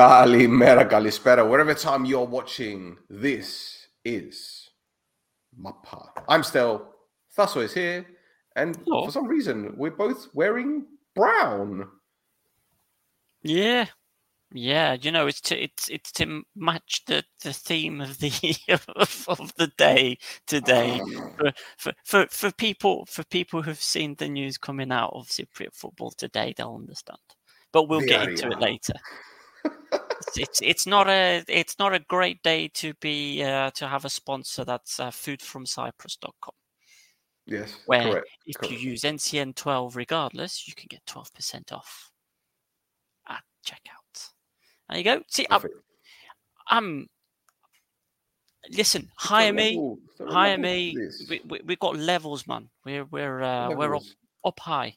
Kalimera, Kalispera, whatever time you're watching, this is Mappa. I'm still, Thasso is here, and Hello. for some reason, we're both wearing brown. Yeah, yeah. You know, it's to it's it's to match the the theme of the of, of the day today. Ah. For, for for for people for people who've seen the news coming out of Cypriot football today, they'll understand. But we'll get into it later. It's, it's not a it's not a great day to be uh, to have a sponsor that's uh, foodfromcyprus.com Yes, where correct. if correct. you use NCN 12 regardless, you can get 12% off at checkout. There you go. See, I'm, I'm listen, Is hire me, level- is there a hire me. this? We, we, we've got levels, man. We're we're uh, we're up, up high.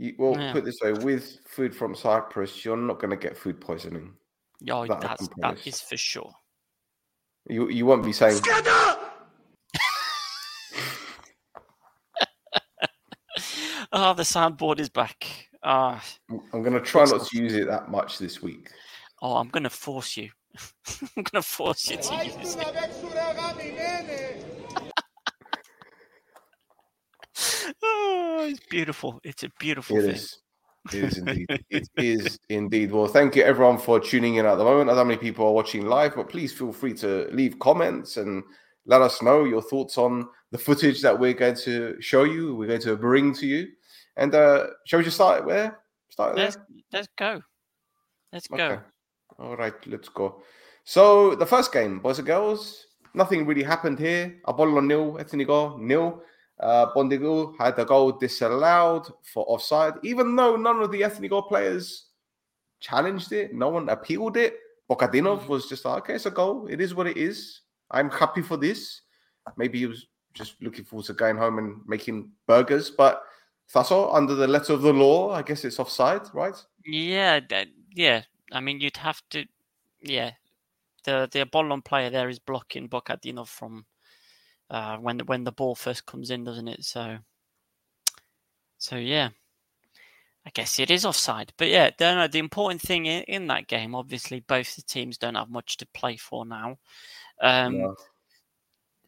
You, well, Yeah. put this way: with food from Cyprus, you're not going to get food poisoning. Yeah, That I that's can that promise. is for sure. You you won't be saying Oh, the soundboard is back. Ah, I'm going to try not stuff. to use it that much this week. oh, I'm gonna force you. I'm gonna force you to use it. Oh, it's beautiful. It's a beautiful It thing. is. It is indeed. it is indeed. Well, thank you everyone for tuning in at the moment. I don't know how many people are watching live, but please feel free to leave comments and let us know your thoughts on the footage that we're going to show you. We're going to bring to you. And uh shall we just start where? Start there? Let's let's go. Let's go. Okay. All right, let's go. So the first game, boys and girls, nothing really happened here. Apollo nil, Etinigo nil. Uh, Bondigu had the goal disallowed for offside, even though none of the Etinigo players challenged it. No one appealed it. Bokadinov was just like, okay, it's a goal. It is what it is. I'm happy for this. Maybe he was just looking forward to going home and making burgers. But Thasso, under the letter of the law, I guess it's offside, right? Yeah, yeah. I mean, you'd have to. Yeah, the the Apollon player there is blocking Bocadinov from uh, when the, when the ball first comes in, doesn't it? So, so yeah, I guess it is offside. But yeah, no, the important thing in, in that game, obviously, both the teams don't have much to play for now. Um, Yeah.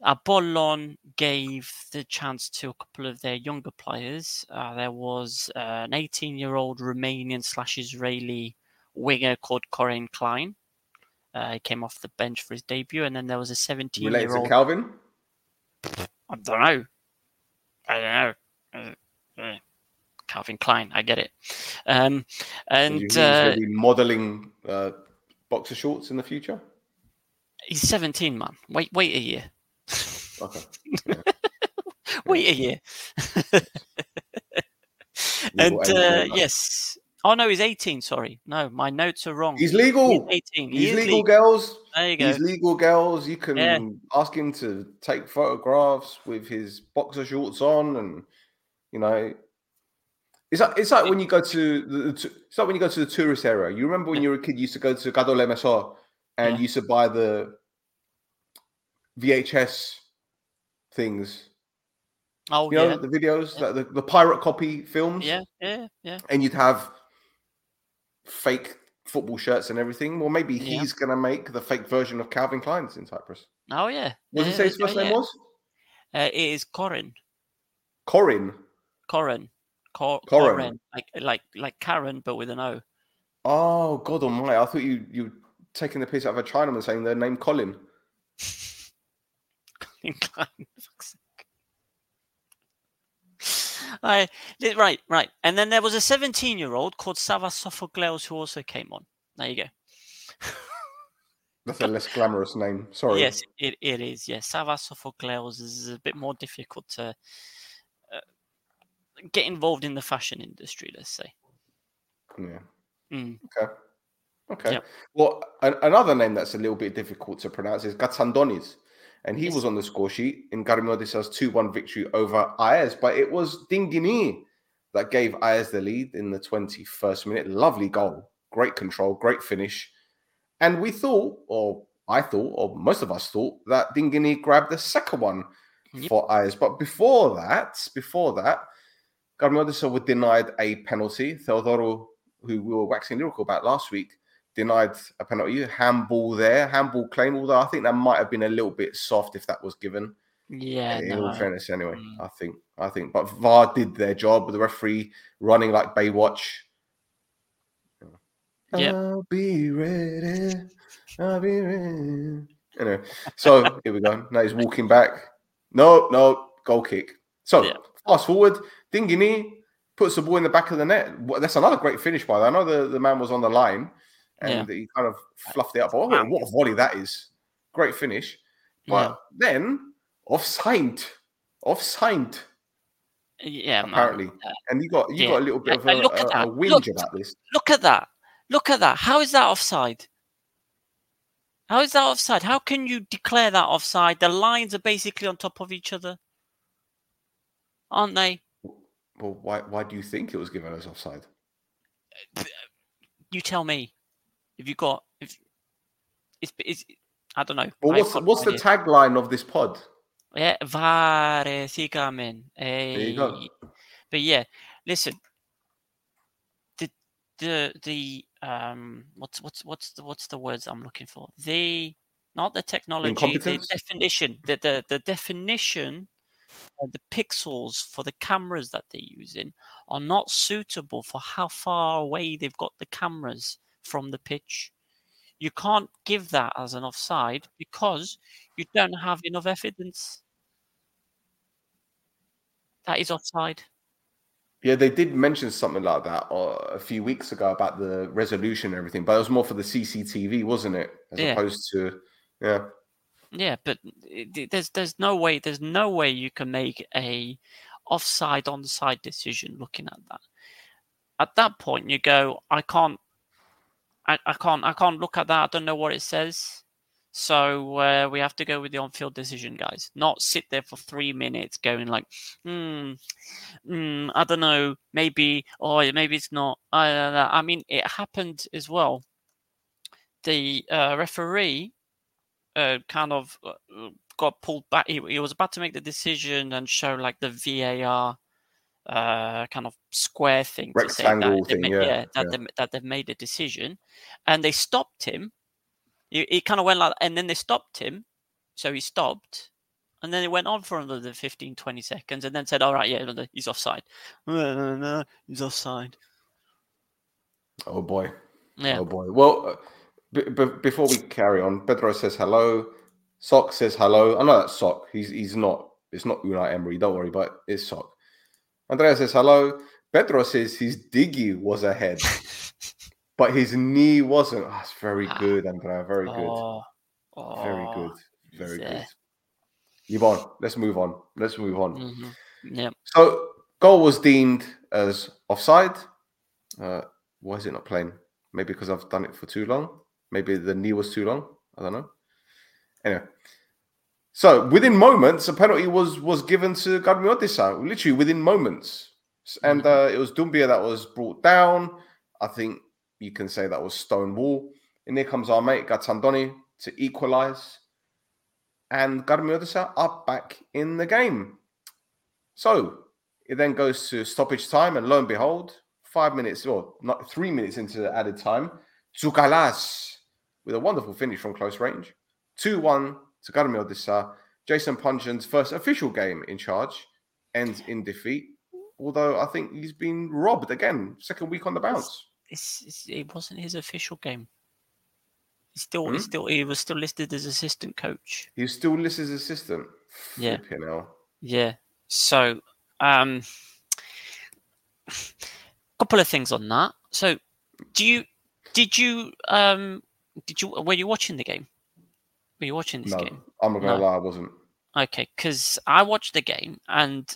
Apollon gave the chance to a couple of their younger players. Uh, there was uh, an 18 year old Romanian slash Israeli winger called Corin Klein. Uh, he came off the bench for his debut, and then there was a 17 year old Calvin? I don't know. I don't know. Uh, uh, Calvin Klein, I get it. Um, And he's uh, be modeling uh, boxer shorts in the future. he's 17, man. Wait, wait a year. Okay. wait a year. And uh, yes. Oh no, he's 18. Sorry, no, my notes are wrong. He's He's legal. 18. He He's legal, legal. girls. There you go. He's legal, girls. You can Yeah. ask him to take photographs with his boxer shorts on, and you know, it's like it's like when you go to the, it's like when you go to the tourist area. You remember when you were a kid, you used to go to Gado Le Mesor and Yeah. you used to buy the VHS things. oh You know, yeah. the videos, Yeah. like the, the pirate copy films. yeah, yeah, yeah. and you'd have fake football shirts and everything. Well, maybe Yeah. he's going to make the fake version of Calvin Klein's in Cyprus. Oh yeah. What did yeah, he say his first name go, was? Uh, it is Corin. Corin. Corin. Cor- Corin. Corin. Like like like Karen, but with an O. Oh, God almighty. I thought you, you taking the piss out of a Chinaman saying their name Colin. Klein, fuck's sake. I, right, right. And then there was a 17 year old called Savas Sophocleos who also came on. There you go. That's a less glamorous name. Sorry. Yes, it, it is. Yes, Savas Sophocleos is a bit more difficult to uh, get involved in the fashion industry, let's say. Yeah. Mm. Okay. Okay. Yep. Well, an- another name that's a little bit difficult to pronounce is Gatsandonis. And he Yes. was on the score sheet in Karmiotissa's 2 1 victory over Ayaz. But it was Dingini that gave Ayaz the lead in the 21st minute. Lovely goal. Great control, great finish. And we thought, or I thought, or most of us thought, that Dingini grabbed the second one Yep. for Ayaz. But before that, before that, Karmiotissa were denied a penalty. Theodoro, who we were waxing lyrical about last week, denied a penalty. Handball there, handball claim. Although I think that might have been a little bit soft if that was given. Yeah, in no. all fairness, anyway, Mm. I think, I think, but VAR did their job. With the referee running like Baywatch. Yep. I'll be ready. I'll be ready. Anyway, so here we go. Now he's walking back. No, no, goal kick. So Yeah. fast forward, Dingini puts the ball in the back of the net. That's another great finish by the I know the, the man was on the line and he kind of fluffed it up. Oh, Wow. what a volley that is. Great finish. But then offside. Offside, yeah, apparently. Uh, And you got you yeah. got a little bit of a, look at a, a that. whinge Look. about this. Look at that. Look at that. How is that offside? How is that offside? How can you declare that offside? The lines are basically on top of each other, aren't they? Well, why why do you think it was given as offside? You tell me. If you got, if it's, it's I don't know. Well, what's what's the tagline of this pod? Yeah, vare sigamen. you go. But yeah, listen. The the the um what's what's what's the what's the words I'm looking for? The not the technology, the definition. The the, the definition of the pixels for the cameras that they're using are not suitable for how far away they've got the cameras from the pitch. You can't give that as an offside because you don't have enough evidence. That is offside. Yeah, they did mention something like that uh, a few weeks ago about the resolution and everything, but it was more for the CCTV, wasn't it? As Yeah. opposed to yeah. Yeah, but it- it- there's there's no way there's no way you can make a offside onside decision looking at that. At that point, you go, I can't, I, I can't, I can't look at that. I don't know what it says. So uh, we have to go with the on-field decision, guys. Not sit there for three minutes going like, hmm, hmm, I don't know, maybe, or maybe it's not. I. I mean, it happened as well. The uh, referee uh, kind of uh, uh, got pulled back. He, he was about to make the decision and show like the VAR uh, kind of square thing to say that thing, ma- yeah, that yeah. they that they've made a decision, and they stopped him. He, he kind of went like, and then they stopped him, so he stopped. And then it went on for another 15, 20 seconds, and then said, "All right, yeah, he's offside. No, no, no, he's offside." Oh boy. Yeah, Oh boy. Well, uh, b- b- before we carry on, Pedro says hello. Sock says hello. I know that's Sock. He's he's not. It's not Unai Emery. Don't worry, but it's Sock. Andrea says hello. Pedro says his diggy was ahead, but his knee wasn't. Oh, it's very Ah. good, Andrea. Very good. Oh, Very oh, good. Very good. Yvonne, let's move on. Let's move on. mhm, Yeah, So goal was deemed as offside. Uh, why is it not playing? Maybe because I've done it for too long. Maybe the knee was too long. I don't know. Anyway, so within moments, a penalty was was given to Karmiotissa. Literally within moments, and uh, it was Dumbia that was brought down. I think you can say that was Stonewall. And here comes our mate Gatsandoni to equalise, and Karmiotissa are back in the game. So it then goes to stoppage time, and lo and behold, five minutes or not three minutes into the added time, Zukalas with a wonderful finish from close range. 2 1 to Karmiotissa. Jason Puncheon's first official game in charge ends in defeat. Although I think he's been robbed again, second week on the bounce. it's, it's, it wasn't his official game. He still, Hmm? he still, he was still listed as assistant coach. He's still listed as assistant. Yeah. Yeah. So, um, couple of things on that. So, do you, did you, um, did you, were you watching the game? Were you watching this No, game? I'm not gonna No. lie, I wasn't. Okay, because I watched the game and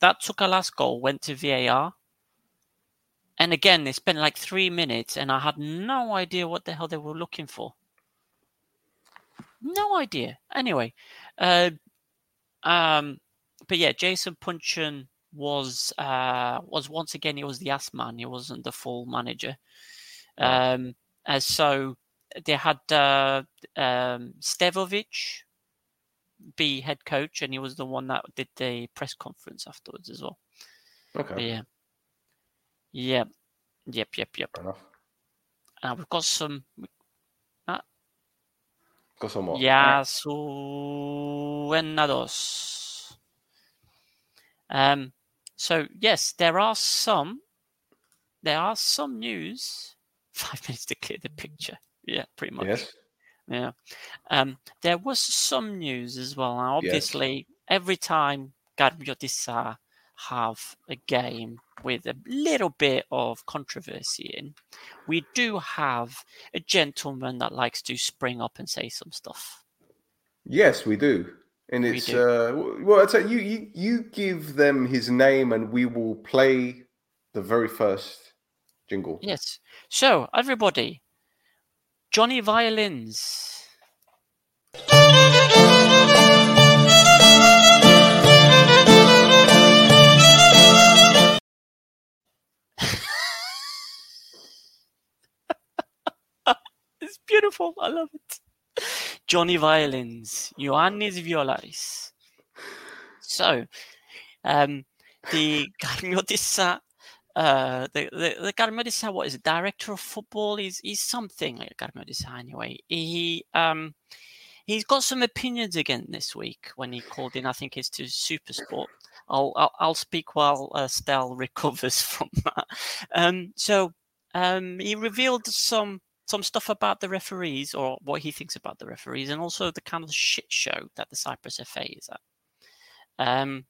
that took a last goal, went to VAR. And again, they spent like three minutes and I had no idea what the hell they were looking for. No idea. Anyway, uh, um, but yeah, Jason Puncheon was uh, was once again he was the ass man. He wasn't the full manager. Um, and so they had uh, um, Stevovic be head coach, and he was the one that did the press conference afterwards as well. But Okay, yeah, yeah, yep, yep, yep. fair enough. Uh, we've got some Got some what? Ya suena dos. Um, so yes, there are some. There are some news. Five minutes to clear the picture. Yeah, pretty much. Yes. Yeah. Um, there was some news as well. Now, Yes. obviously, every time Karmiotissa have a game with a little bit of controversy in, we do have a gentleman that likes to spring up and say some stuff. Yes, we do. And We it's do. uh well, it's a, you, you you give them his name and we will play the very first jingle. Yes. So, everybody, Johnny Violins. it's beautiful. I love it. Johnny Violins, Ioannis Violaris. So, um, the Karmiotissa uh, the the, the Karmiotissa, what is it? Director of football. He's he's something like Karmiotissa anyway. He um he's got some opinions again this week when he called in. I think it's to Supersport. I'll I'll, I'll speak while uh, Stel recovers from that. Um, so um, he revealed some some stuff about the referees or what he thinks about the referees, and also the kind of shit show that the Cyprus FA is at. Um,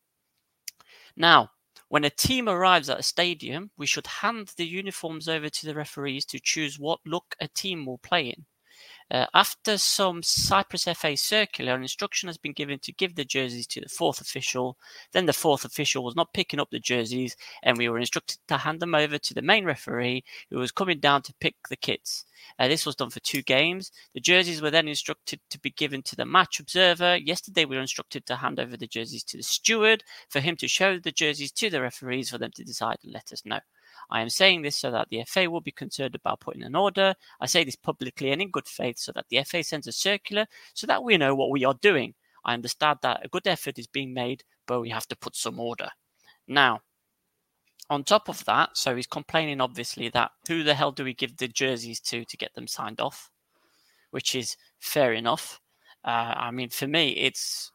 now, when a team arrives at a stadium, we should hand the uniforms over to the referees to choose what look a team will play in. Uh, after some Cyprus FA circular, an instruction has been given to give the jerseys to the fourth official. Then the fourth official was not picking up the jerseys, and we were instructed to hand them over to the main referee, who was coming down to pick the kits. Uh, this was done for two games. The jerseys were then instructed to be given to the match observer. Yesterday, we were instructed to hand over the jerseys to the steward for him to show the jerseys to the referees for them to decide and let us know. I am saying this so that the FA will be concerned about putting an order. I say this publicly and in good faith so that the FA sends a circular so that we know what we are doing. I understand that a good effort is being made, but we have to put some order. Now, on top of that, so he's complaining obviously that who the hell do we give the jerseys to to get them signed off, which is fair enough. Uh, I mean, for me, it's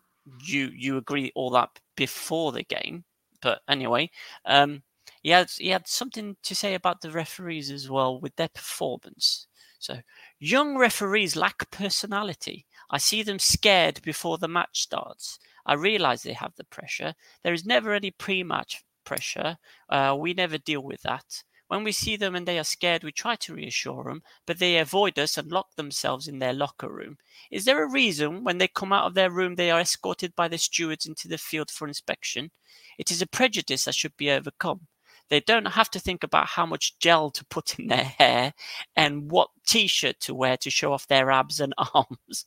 you you agree all that before the game, but anyway, um, he had he had something to say about the referees as well with their performance. So young referees lack personality. I see them scared before the match starts. I realize they have the pressure. There is never any pre-match pressure. Uh, we never deal with that. When we see them and they are scared, we try to reassure them, but they avoid us and lock themselves in their locker room. Is there a reason when they come out of their room they are escorted by the stewards into the field for inspection? It is a prejudice that should be overcome. They don't have to think about how much gel to put in their hair and what t shirt to wear to show off their abs and arms.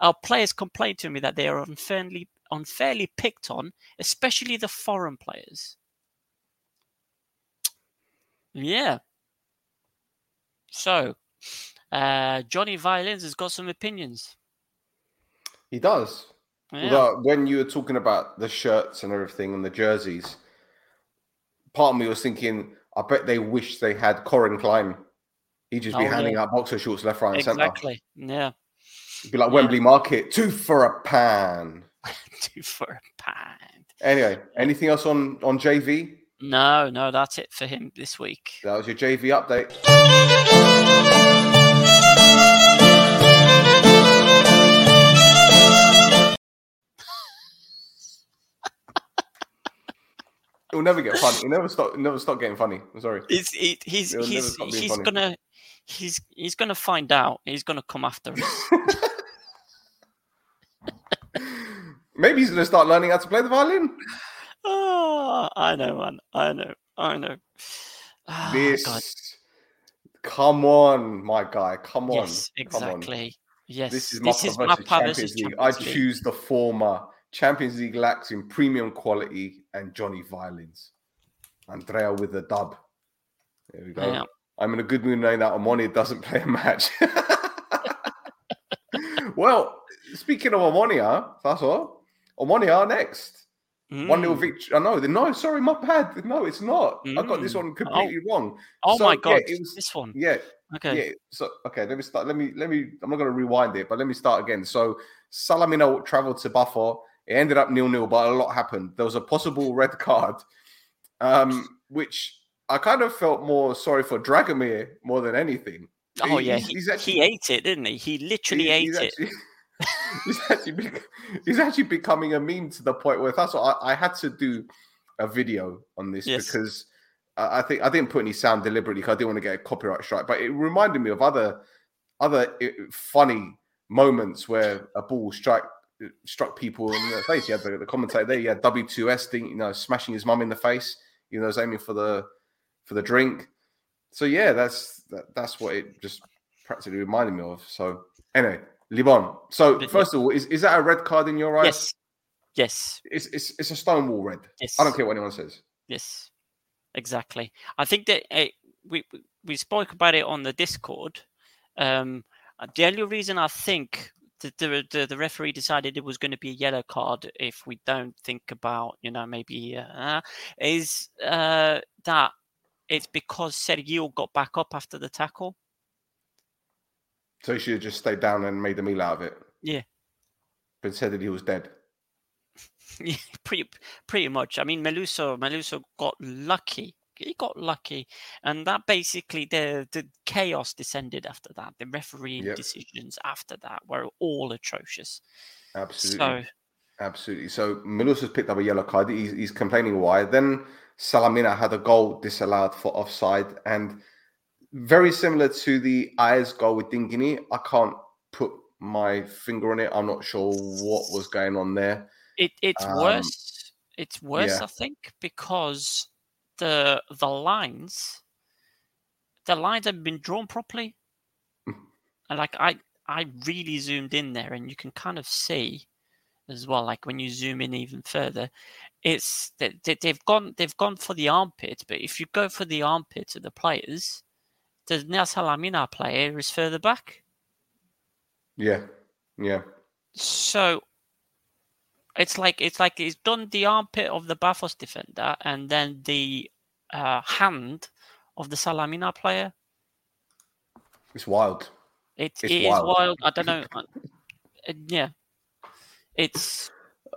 Our players complain to me that they are unfairly, unfairly picked on, especially the foreign players. Yeah. So, uh, Johnny Violins has got some opinions. He does. Yeah. Although when you were talking about the shirts and everything and the jerseys, part of me was thinking, I bet they wish they had Corin Klein. He'd just be Oh, handing yeah. out boxer shorts left, right, and centre. exactly. Yeah. It'd be like Yeah. Wembley Market, two for a pan. Two for a pan. Anyway, anything else on on JV? No, no, that's it for him this week. That was your JV update. It'll never get funny. It'll never stop. Never stop getting funny. I'm sorry. He's he, he's It'll he's he's funny. gonna he's he's gonna find out. He's gonna come after us. Maybe he's gonna start learning how to play the violin. oh, I know, man. I know. I know. Ah, this. God. Come on, my guy. Come on. Yes, Come on. exactly. Yes, This is this is Mappa Mappa versus Champions versus League. I choose the former. Champions League lacks in premium quality and Johnny Violins. Andrea with the dub. There we go. Yeah. I'm in a good mood knowing that Omoni doesn't play a match. well, speaking of Omonia, that's all. Omonia next. One nil Mm. victory. Oh, no, no, sorry, my bad. No, it's not. I got this Mm. one completely wrong. Oh So, my yeah, god, it was- this one. Yeah, Okay. Yeah. So okay, let me start. Let me let me. I'm not going to rewind it, but let me start again. So Salamina traveled to Buffalo. It ended up nil nil, but a lot happened. There was a possible red card, um, which I kind of felt more sorry for Dragomir more than anything. Oh yeah, He's- he, he's actually- he ate it, didn't he? He literally He- ate it. he's actually bec- he's actually becoming a meme to the point where that's what I, I had to do a video on this Yes. because I, I think I didn't put any sound deliberately because I didn't want to get a copyright strike. But it reminded me of other other uh, funny moments where a ball struck struck people in the face. You had the, the commentator there. You had W2S thing, you know, smashing his mum in the face. You know, was aiming for the for the drink. So yeah, that's that, that's what it just practically reminded me of. So anyway, Libon. So first of all, is, is that a red card in your eyes? Yes. Yes. It's it's it's a stonewall red. Yes. I don't care what anyone says. Yes, exactly. I think that uh, we we- we spoke about it on the Discord. Um, the only reason I think the, the the referee decided it was going to be a yellow card, if we don't think about you know maybe uh, is uh, that it's because Sergio got back up after the tackle. So he should have just stayed down and made a meal out of it. Yeah. But said that he was dead. Yeah, pretty pretty much. I mean, Meluso Meluso got lucky. He got lucky, and that basically the the chaos descended after that. The refereeing Yep. decisions after that were all atrocious. Absolutely. So Absolutely. So Milus has picked up a yellow card. He's, he's complaining why. Then Salamina had a goal disallowed for offside, and very similar to the Ayers goal with Dingini. I can't put my finger on it. I'm not sure what was going on there. it it's Um, worse. It's worse, yeah. I think, because the the lines the lines have been drawn properly. Mm. And like I I really zoomed in there, and you can kind of see as well. Like when you zoom in even further, it's that they, they've gone they've gone for the armpit. But if you go for the armpit of the players, the Salamina player is further back. Yeah. Yeah. So it's like it's like he's done the armpit of the Bafos defender and then the uh, hand of the Salamina player. It's wild. It, It's it is wild. wild. I don't know. uh, yeah, it's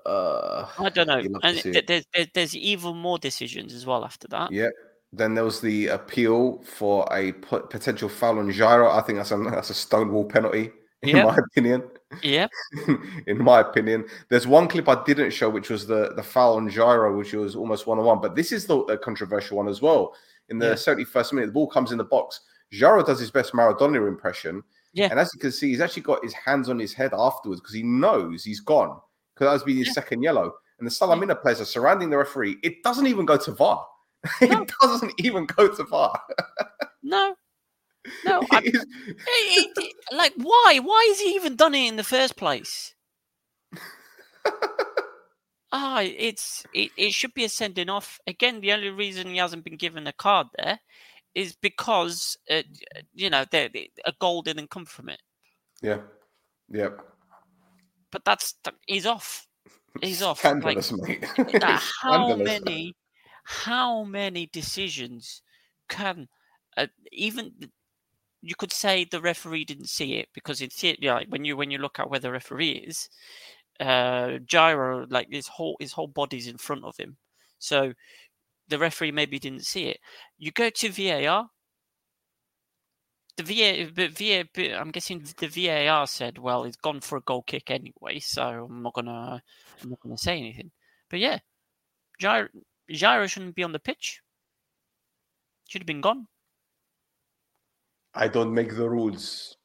Uh, I don't know. You'll have to And it. there's there's there's even more decisions as well after that. yeah. Then there was the appeal for a potential foul on Jairo. I think that's a that's a stonewall penalty, in Yep. my opinion. Yeah, in my opinion. There's one clip I didn't show, which was the the foul on Jairo, which was almost one on one. But this is the, the controversial one as well. In the Yeah. 71st minute, the ball comes in the box. Jairo does his best Maradona impression. Yeah. And as you can see, he's actually got his hands on his head afterwards because he knows he's gone. Because that was being his Yeah. second yellow. And the Salamina players are surrounding the referee. It doesn't even go to VAR. No. it doesn't even go to VAR. no, no. I, It it- it- like why? Why has he even done it in the first place? Ah, it's it, it should be a sending off. Again, the only reason he hasn't been given a card there is because uh, you know the, the, a goal didn't come from it. yeah. Yeah. But that's he's off. He's off. Like, mate. how Scandalous. many how many decisions can uh, even you could say the referee didn't see it because in theory, like when you when you look at where the referee is, uh, Jairo like his whole his whole body's in front of him, so the referee maybe didn't see it. You go to VAR. The VAR, but VAR, but I'm guessing the VAR said, "Well, he's gone for a goal kick anyway, so I'm not gonna, I'm not gonna say anything." But yeah, Jairo, Jairo shouldn't be on the pitch. Should have been gone. I don't make the rules.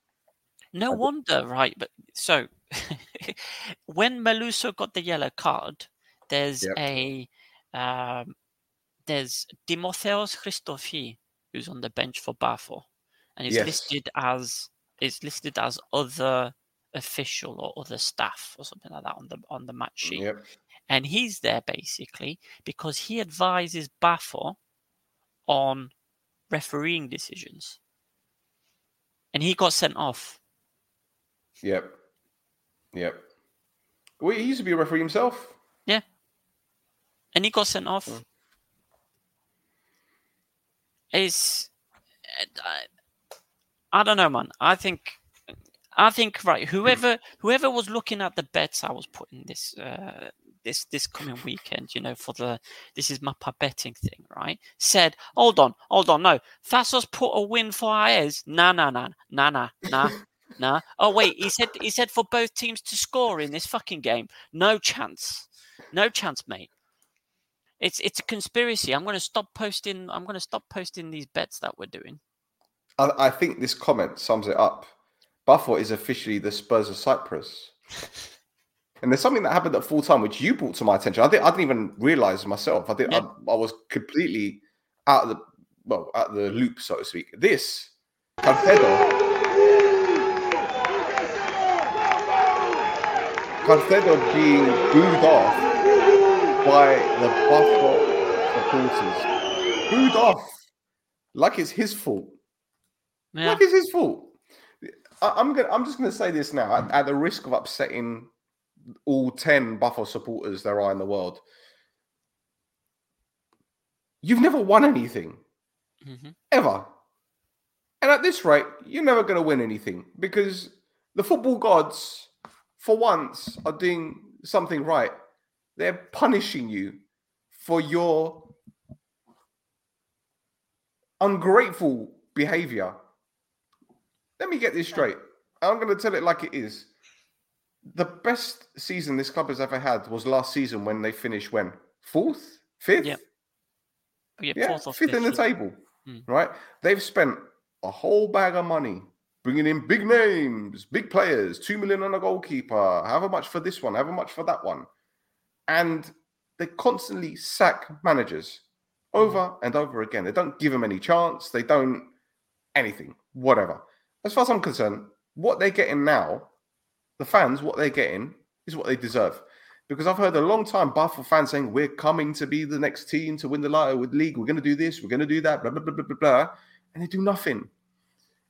No wonder, right? But so when Meluso got the yellow card, there's Yep. a um, there's Timotheos Christofi who's on the bench for Bafo, and he's Yes. listed as is listed as other official or other staff or something like that on the on the match sheet. Yep. and he's there basically because he advises Bafo on refereeing decisions, and he got sent off. Yep. Yep. Well, he used to be a referee himself. Yeah. And he got sent off. Mm. It's, uh, I don't know, man. I think I think right. Whoever whoever was looking at the bets I was putting this uh, this this coming weekend, you know, for the this is my betting thing, right? Said, hold on, hold on, no, Thasos put a win for Ayes. Nah, nah, nah, nah, nah, nah. Nah. Oh wait, he said he said for both teams to score in this fucking game. No chance. No chance, mate. It's it's a conspiracy. I'm gonna stop posting I'm gonna stop posting these bets that we're doing. I, I think this comment sums it up. Pafos is officially the Spurs of Cyprus. and there's something that happened at full time which you brought to my attention. I, did, I didn't even realize myself. I did. I, I, was completely out of the well, out of the loop, so to speak. This Carcedo. Carcedo being booed off by the Pafos supporters. Booed off like it's his fault. Yeah. Like it's his fault. I, am gonna. I'm just gonna say this now, at, at, the risk of upsetting all ten Buffalo supporters there are in the world. You've never won anything, mm-hmm. ever, and at this rate, you're never going to win anything because the football gods, for once, are doing something right. They're punishing you for your ungrateful behavior let me get this straight. I'm going to tell it like it is. The best season this club has ever had was last season when they finished when fourth, fifth, yeah, yeah, yeah fifth, fifth in the table. Hmm. Right? They've spent a whole bag of money bringing in big names, big players, two million on a goalkeeper, however much for this one, however much for that one, and they constantly sack managers over hmm. and over again. They don't give them any chance. They don't anything, whatever as far as I'm concerned, what they're getting now, the fans, what they're getting is what they deserve. Because I've heard a long time Buffalo fans saying we're coming to be the next team to win the league. We're going to do this. We're going to do that. Blah blah blah blah blah blah, and they do nothing.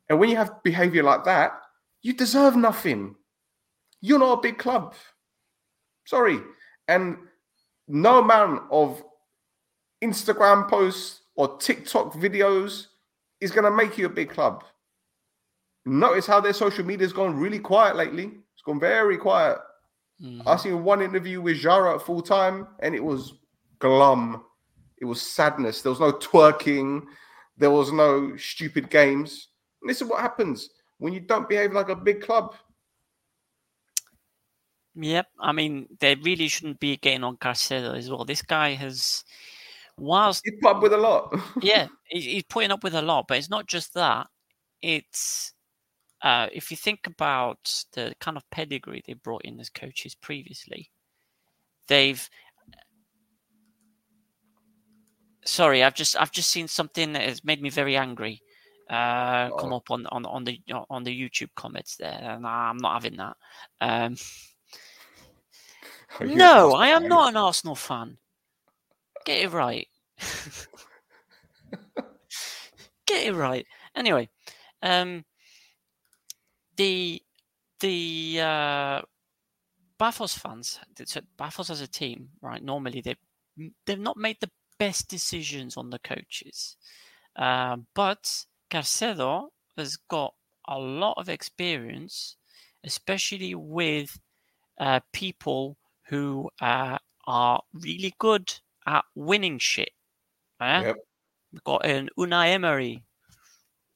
And when you have behavior like that, you deserve nothing. You're not a big club. Sorry, and no amount of Instagram posts or TikTok videos is going to make you a big club. Notice how their social media's gone really quiet lately. Gone very quiet. Mm-hmm. I seen one interview with Jara at full time, and it was glum. It was sadness. There was no twerking. There was no stupid games. And this is what happens when you don't behave like a big club. Yep. I mean, they really shouldn't be getting on Carcedo as well. This guy has, whilst he's put up with a lot. yeah, he's putting up with a lot, but it's not just that. It's uh, if you think about the kind of pedigree they brought in as coaches previously, they've. Sorry, I've just I've just seen something that has made me very angry. Uh, oh. Come up on, on on the on the YouTube comments there. Nah, I'm not having that. Um, no, I am not an Arsenal fan. Get it right. Get it right. Anyway, um, the the uh, Pafos fans, so Pafos as a team, right? Normally they they've not made the best decisions on the coaches, uh, but Carcedo has got a lot of experience, especially with uh, people who uh, are really good at winning shit. Eh? Yep. We've got an Unai Emery.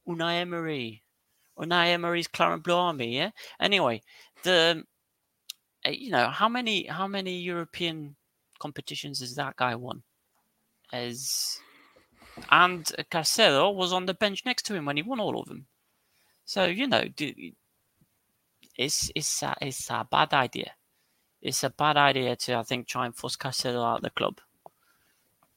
Unai Emery. Unai Emery's Claret Blue Army. Yeah. Anyway, the eh, you know how many how many European competitions has that guy won? As and Carcedo was on the bench next to him when he won all of them. So you know, it's it's a, it's a bad idea. It's a bad idea to I think try and force Carcedo out of the club.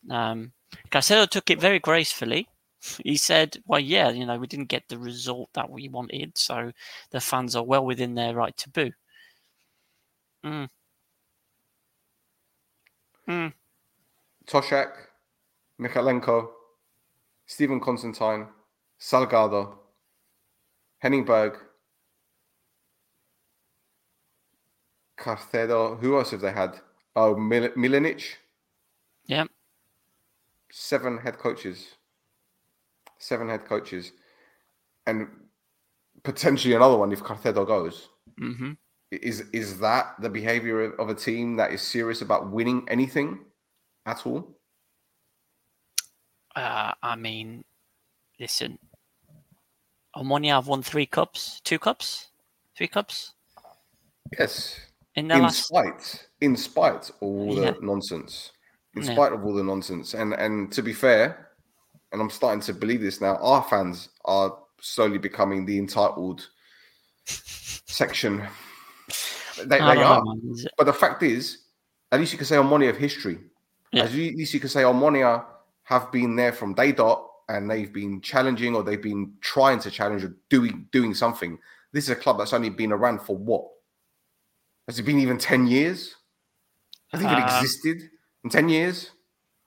Um, Carcedo took it very gracefully he said, "Well, yeah, you know, we didn't get the result that we wanted, so the fans are well within their right to boo." Mm. Mm. Toshak, Mykolenko, Stephen Constantine, Salgado, Henning Berg, Carcedo. Who else have they had? Oh, Mil- Milanic. Yeah. Seven head coaches seven head coaches, and potentially another one if Carcedo goes. hmm Is is that the behavior of, a team that is serious about winning anything at all? Uh, I mean, listen, Omonia have won three cups, two cups, three cups Yes. in in last. spite, in spite of all Yeah. the nonsense, in Yeah. spite of all the nonsense, and and to be fair, and I'm starting to believe this now. Our fans are slowly becoming the entitled section. They, they are, know, man. Is it- but the fact is, at least you can say Omonia of history. Yeah. At least you can say Omonia have been there from day dot, and they've been challenging or they've been trying to challenge or doing doing something. This is a club that's only been around for what? Has it been even 10 years? I think it Um, existed in 10 years.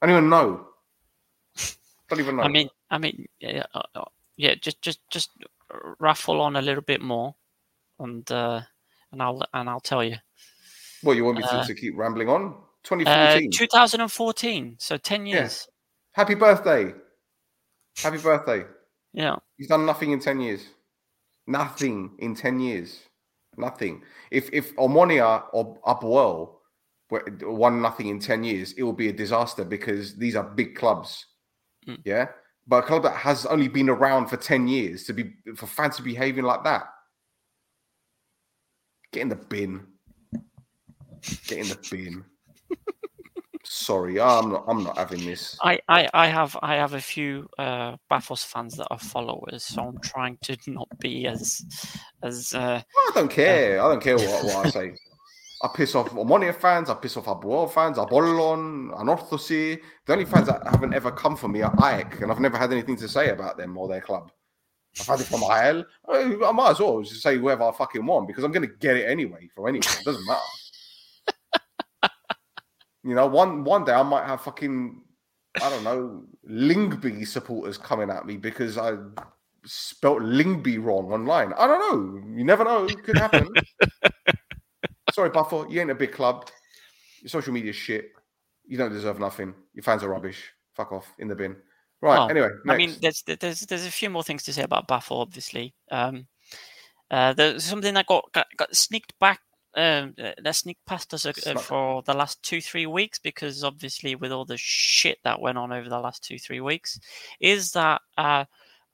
I don't even know. Don't even know. I mean, I mean, yeah, uh, uh, yeah. Just, just, just raffle on a little bit more, and uh, and I'll and I'll tell you. Well, you want me to, uh, to keep rambling on? Uh, 2014. 2014, so 10 Yeah. years. Happy birthday. Happy birthday. Yeah. You've done nothing in 10 years. Nothing in 10 years. Nothing. If if Omonia or APOEL won nothing in 10 years, it will be a disaster because these are big clubs. Mm. Yeah. But a club that has only been around for 10 years to be for fans to be behaving like that. Get in the bin. Get in the bin. Sorry, I'm not I'm not having this. I, I, I have I have a few uh, Pafos fans that are followers, so I'm trying to not be as as uh, I don't care. I don't care what, what I say. I piss off Omonia fans. I piss off APOEL fans. Apollon, Anorthosi. The only fans that haven't ever come for me are AEK, and I've never had anything to say about them or their club. I've had it from IL. I might as well just say whoever I fucking want because I'm going to get it anyway from anyone. It doesn't matter. you know, one one day I might have fucking I don't know Lyngby supporters coming at me because I spelt Lyngby wrong online. I don't know. You never know. It could happen. Sorry, Pafos. You ain't a big club. Your social media shit. You don't deserve nothing. Your fans are rubbish. Fuck off in the bin. Right. Well, anyway, next. I mean, there's there's there's a few more things to say about Pafos, obviously. Um, uh, there's something that got got, got sneaked back. Um, uh, that sneaked past us uh, for the last two three weeks because obviously with all the shit that went on over the last two three weeks, is that uh,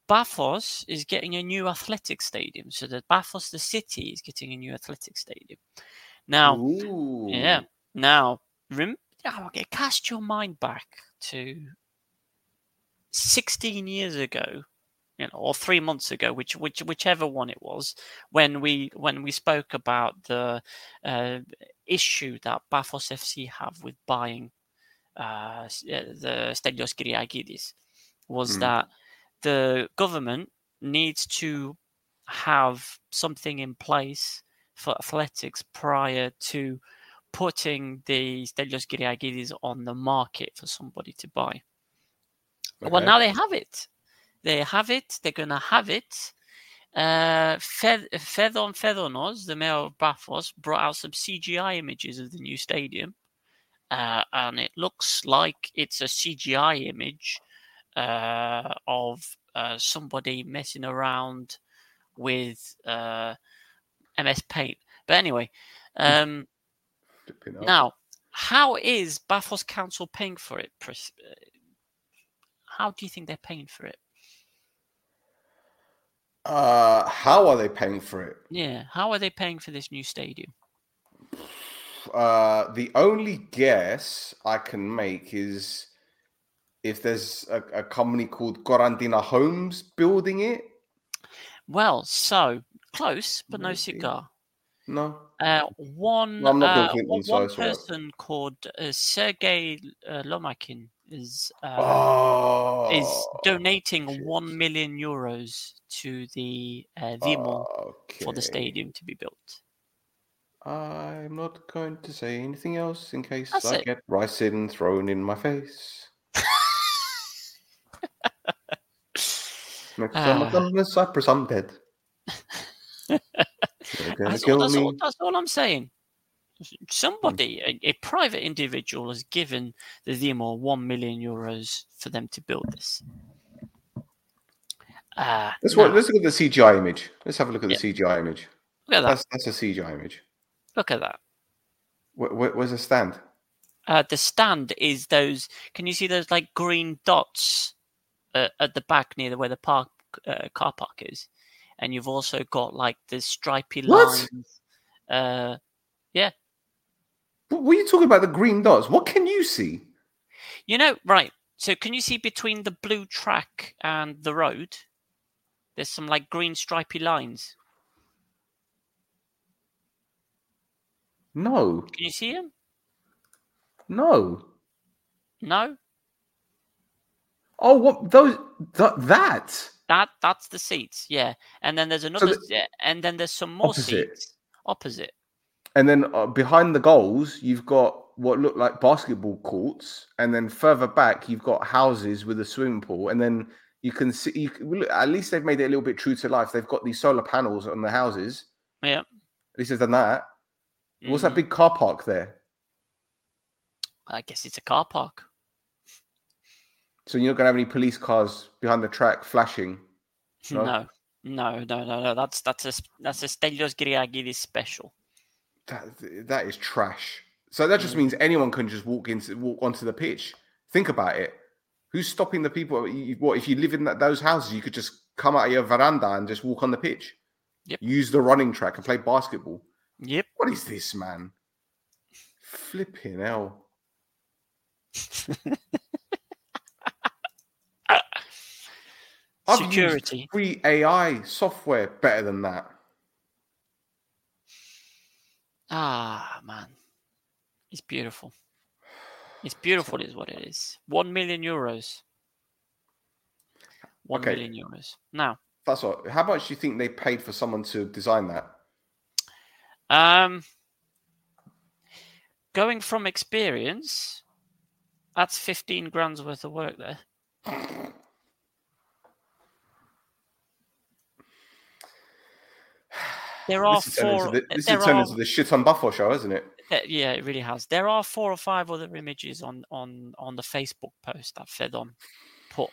Pafos is getting a new athletic stadium. So that Pafos, the city, is getting a new athletic stadium. Now, Ooh. yeah. Now, rem- oh, okay, cast your mind back to 16 years ago, you know, or three months ago, which which whichever one it was, when we when we spoke about the uh, issue that Bafos FC have with buying uh, uh, the Stelios Kyriakidis, was Mm. that the government needs to have something in place for athletics prior to putting the Stelios Kyriakidis on the market for somebody to buy. Well, now they have it. They have it. They're going to have it. Uh, Fed- Fedon Fedonos, the mayor of Bafos, brought out some CGI images of the new stadium. Uh, and it looks like it's a CGI image uh, of uh, somebody messing around with uh, MS Paint. But anyway, um, now, how is Bafos Council paying for it? Uh, How do you think they're paying for it? Uh, how are they paying for it? Yeah, how are they paying for this new stadium? Uh, the only guess I can make is if there's a, a company called Korantina Homes building it. Well, so close, but no cigar. No. Uh, one Well, I'm uh, one, so one it's all right. person called uh, Sergei uh, Lomakin is uh, Oh, is donating shit. one million euros to the uh, Vimo for the stadium to be built. I'm not going to say anything else in case That's I it. get ricin thrown in my face. Next time I Ah. come to Cyprus, I'm dead. That's all, that's, all, that's all I'm saying. Hmm. Somebody, a, a private individual, has given the Vimo one million euros for them to build this. Uh, Let's no. wa- let's look at the CGI image. Let's have a look at the CGI image. Look at that. That's that's a CGI image. Look at that. Where, where, where's the stand? Uh, the stand is those. Can you see those like green dots uh, at the back near the, where the park uh, car park is? And you've also got like the stripy What? lines. Uh, What what are you talking about? The green dots. What can you see? you know, right? So can you see between the blue track and the road? There's some like green stripy lines. No, Can you see them? no. No, Oh, what those th- that that that's the seats. Yeah, and then there's another, the- and then there's some more Opposite. seats opposite. and then uh, behind the goals you've got what look like basketball courts, and then further back you've got houses with a swimming pool, and then you can see. You can, look, at least they've made it a little bit true to life. They've got these solar panels on the houses. Yeah. At least they've done that. What's that Mhm. big car park there? I guess it's a car park. So you're not gonna have any police cars behind the track flashing. No? No, no, no, no, no. That's that's a that's a Stelios Griagidis special. That that is trash. So that just Mm. means anyone can just walk into walk onto the pitch. Think about it. Who's stopping the people? What if you live in that, those houses? You could just come out of your veranda and just walk on the pitch. Yep. Use the running track and play basketball. Yep. What is this, man? Flipping hell! I've used Security. free AI software better than that. Ah, man, it's beautiful. It's beautiful, is what it is. One million euros. One Okay. million euros. Now, That's what. How much do you think they paid for someone to design that? um, going from experience, that's fifteen grand's worth of work there. There are This four. into the, this there has turned are, into the shit on Buffalo show, hasn't it? Uh, yeah, it really has. There are four or five other images on on on the Facebook post that Fedon put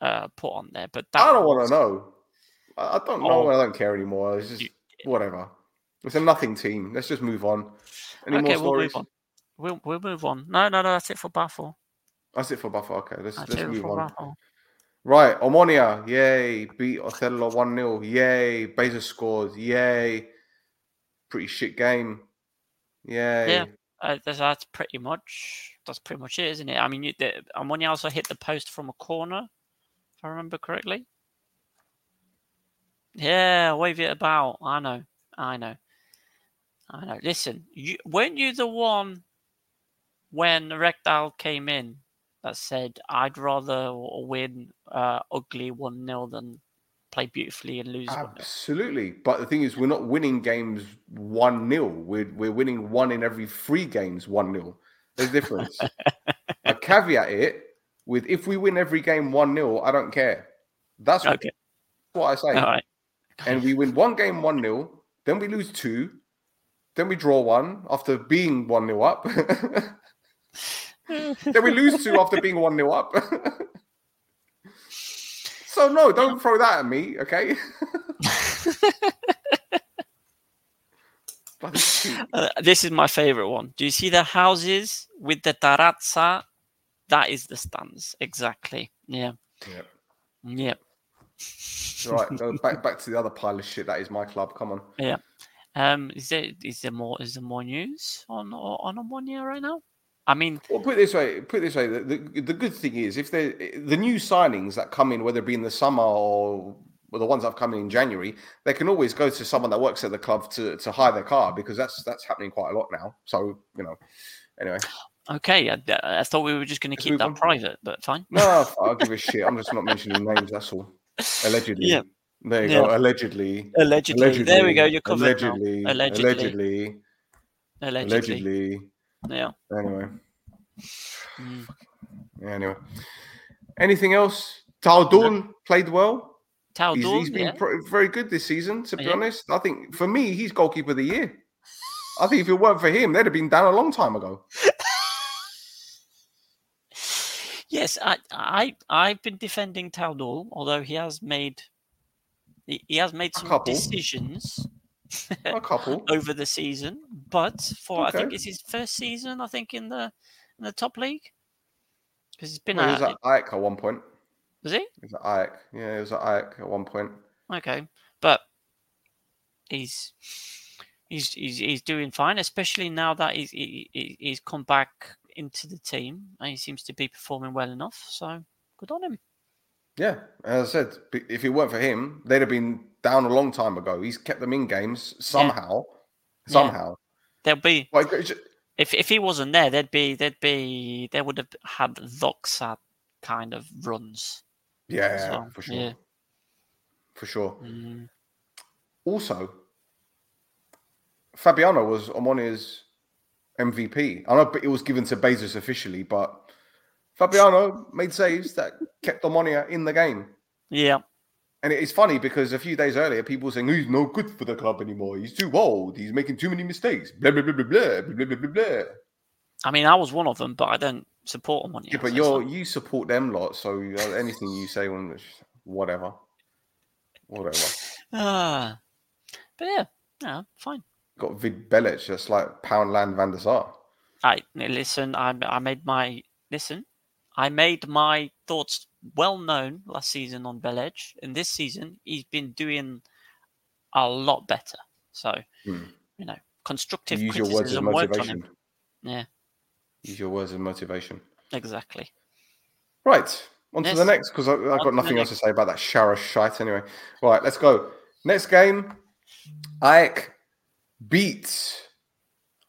uh put on there, but that I don't want to know. I, I don't know. Oh. I don't care anymore. It's just You- whatever. It's a nothing team. Let's just move on. Any okay, more we'll stories? move on. We'll we'll move on. No, no, no. That's it for Baffle. That's it for Buffalo. Okay, let's That's let's move on. Baffle. Right, Omonia, yay! Beat Othello one 0 yay! Bezos scored, yay! Pretty shit game, yay! Yeah. Uh, that's, that's pretty much that's pretty much it, isn't it? I mean, you, the, Amoni also hit the post from a corner, if I remember correctly. Yeah, wave it about. I know, I know, I know. Listen, you weren't you the one when Rekdal came in that said I'd rather win uh, ugly one 0 than play beautifully and lose one 0 Absolutely, but the thing is, we're not winning games one 0 We're we're winning one in every three games one 0 There's a difference. I caveat it with if we win every game one 0 I don't care. That's Okay, what I say. right. and we win one game 1 0, then we lose two, then we draw one after being 1 0 up, then we lose two after being 1 0 up. so, no, don't throw that at me, okay? Uh, this is my favorite one. Do you see the houses with the tarazza? That is the stands, exactly. Yeah. Yep. Yep. Right, go back back to the other pile of shit that is my club. Come on. Yeah. Um, is there is there more is there more news on on Omonia right now? I mean, Well, put it this way. Put it this way. The, the, the good thing is, if they the new signings that come in, whether it be in the summer or, the ones that have come in in January, they can always go to someone that works at the club to, to hire their car because that's that's happening quite a lot now. So you know, anyway, okay, I, I thought we were just going to keep that on. private, but fine. no, I'll give a shit. I'm just not mentioning names. That's all. Allegedly. Yeah. There you Yeah. go. Allegedly. Allegedly. There we go. You're covered now. Allegedly. Allegedly. Allegedly. Allegedly. Allegedly. Yeah. Anyway. Mm. Yeah, anyway. Anything else? Taldul played well. Tao He's, he's been yeah. pr- very good this season, to be Yeah. honest. I think for me, he's goalkeeper of the year. I think if it weren't for him, they'd have been down a long time ago. Yes, I, I, I've been defending Taudol, although he has made, he, he has made some decisions A couple. over the season. But for I think it's his first season, I think in the in the top league, because he's been Well, he at, was at Ike at one point. was he? He was at Ike. Yeah, he was at Ike at one point. Okay, but he's he's he's, he's doing fine, especially now that he's he, he- he's come back into the team and he seems to be performing well enough. So good on him. Yeah, as I said, if it weren't for him, they'd have been down a long time ago. He's kept them in games somehow. Yeah. Somehow. There'll be Like, if if he wasn't there, there'd be there'd be they would have had Voxat kind of runs. yeah, well, for sure. yeah. For sure. Mm, Also, Fabiano was Omoni's MVP. I know it was given to Bezos officially, but Fabiano made saves that kept Omonia in the game. yeah, And it's funny because a few days earlier, people were saying he's no good for the club anymore. He's too old. He's making too many mistakes. Blah blah blah blah blah blah blah blah. blah. I mean I was one of them, but I don't support him on Yeah, but you're you support them lot, so anything you say on whatever, whatever. Ah, but yeah, yeah, fine. Got Vid Belec, that's like Poundland Van der Sar. I listen. I I made my listen. I made my thoughts well known last season on Belec, and this season he's been doing a lot better. So Hmm. you know, constructive Use your words as criticism on him. motivation. Yeah, Use your words as motivation. exactly. Right, on to the next because I've got nothing else to say about that shower shite anyway. Right, let's go. Next game, Ike beats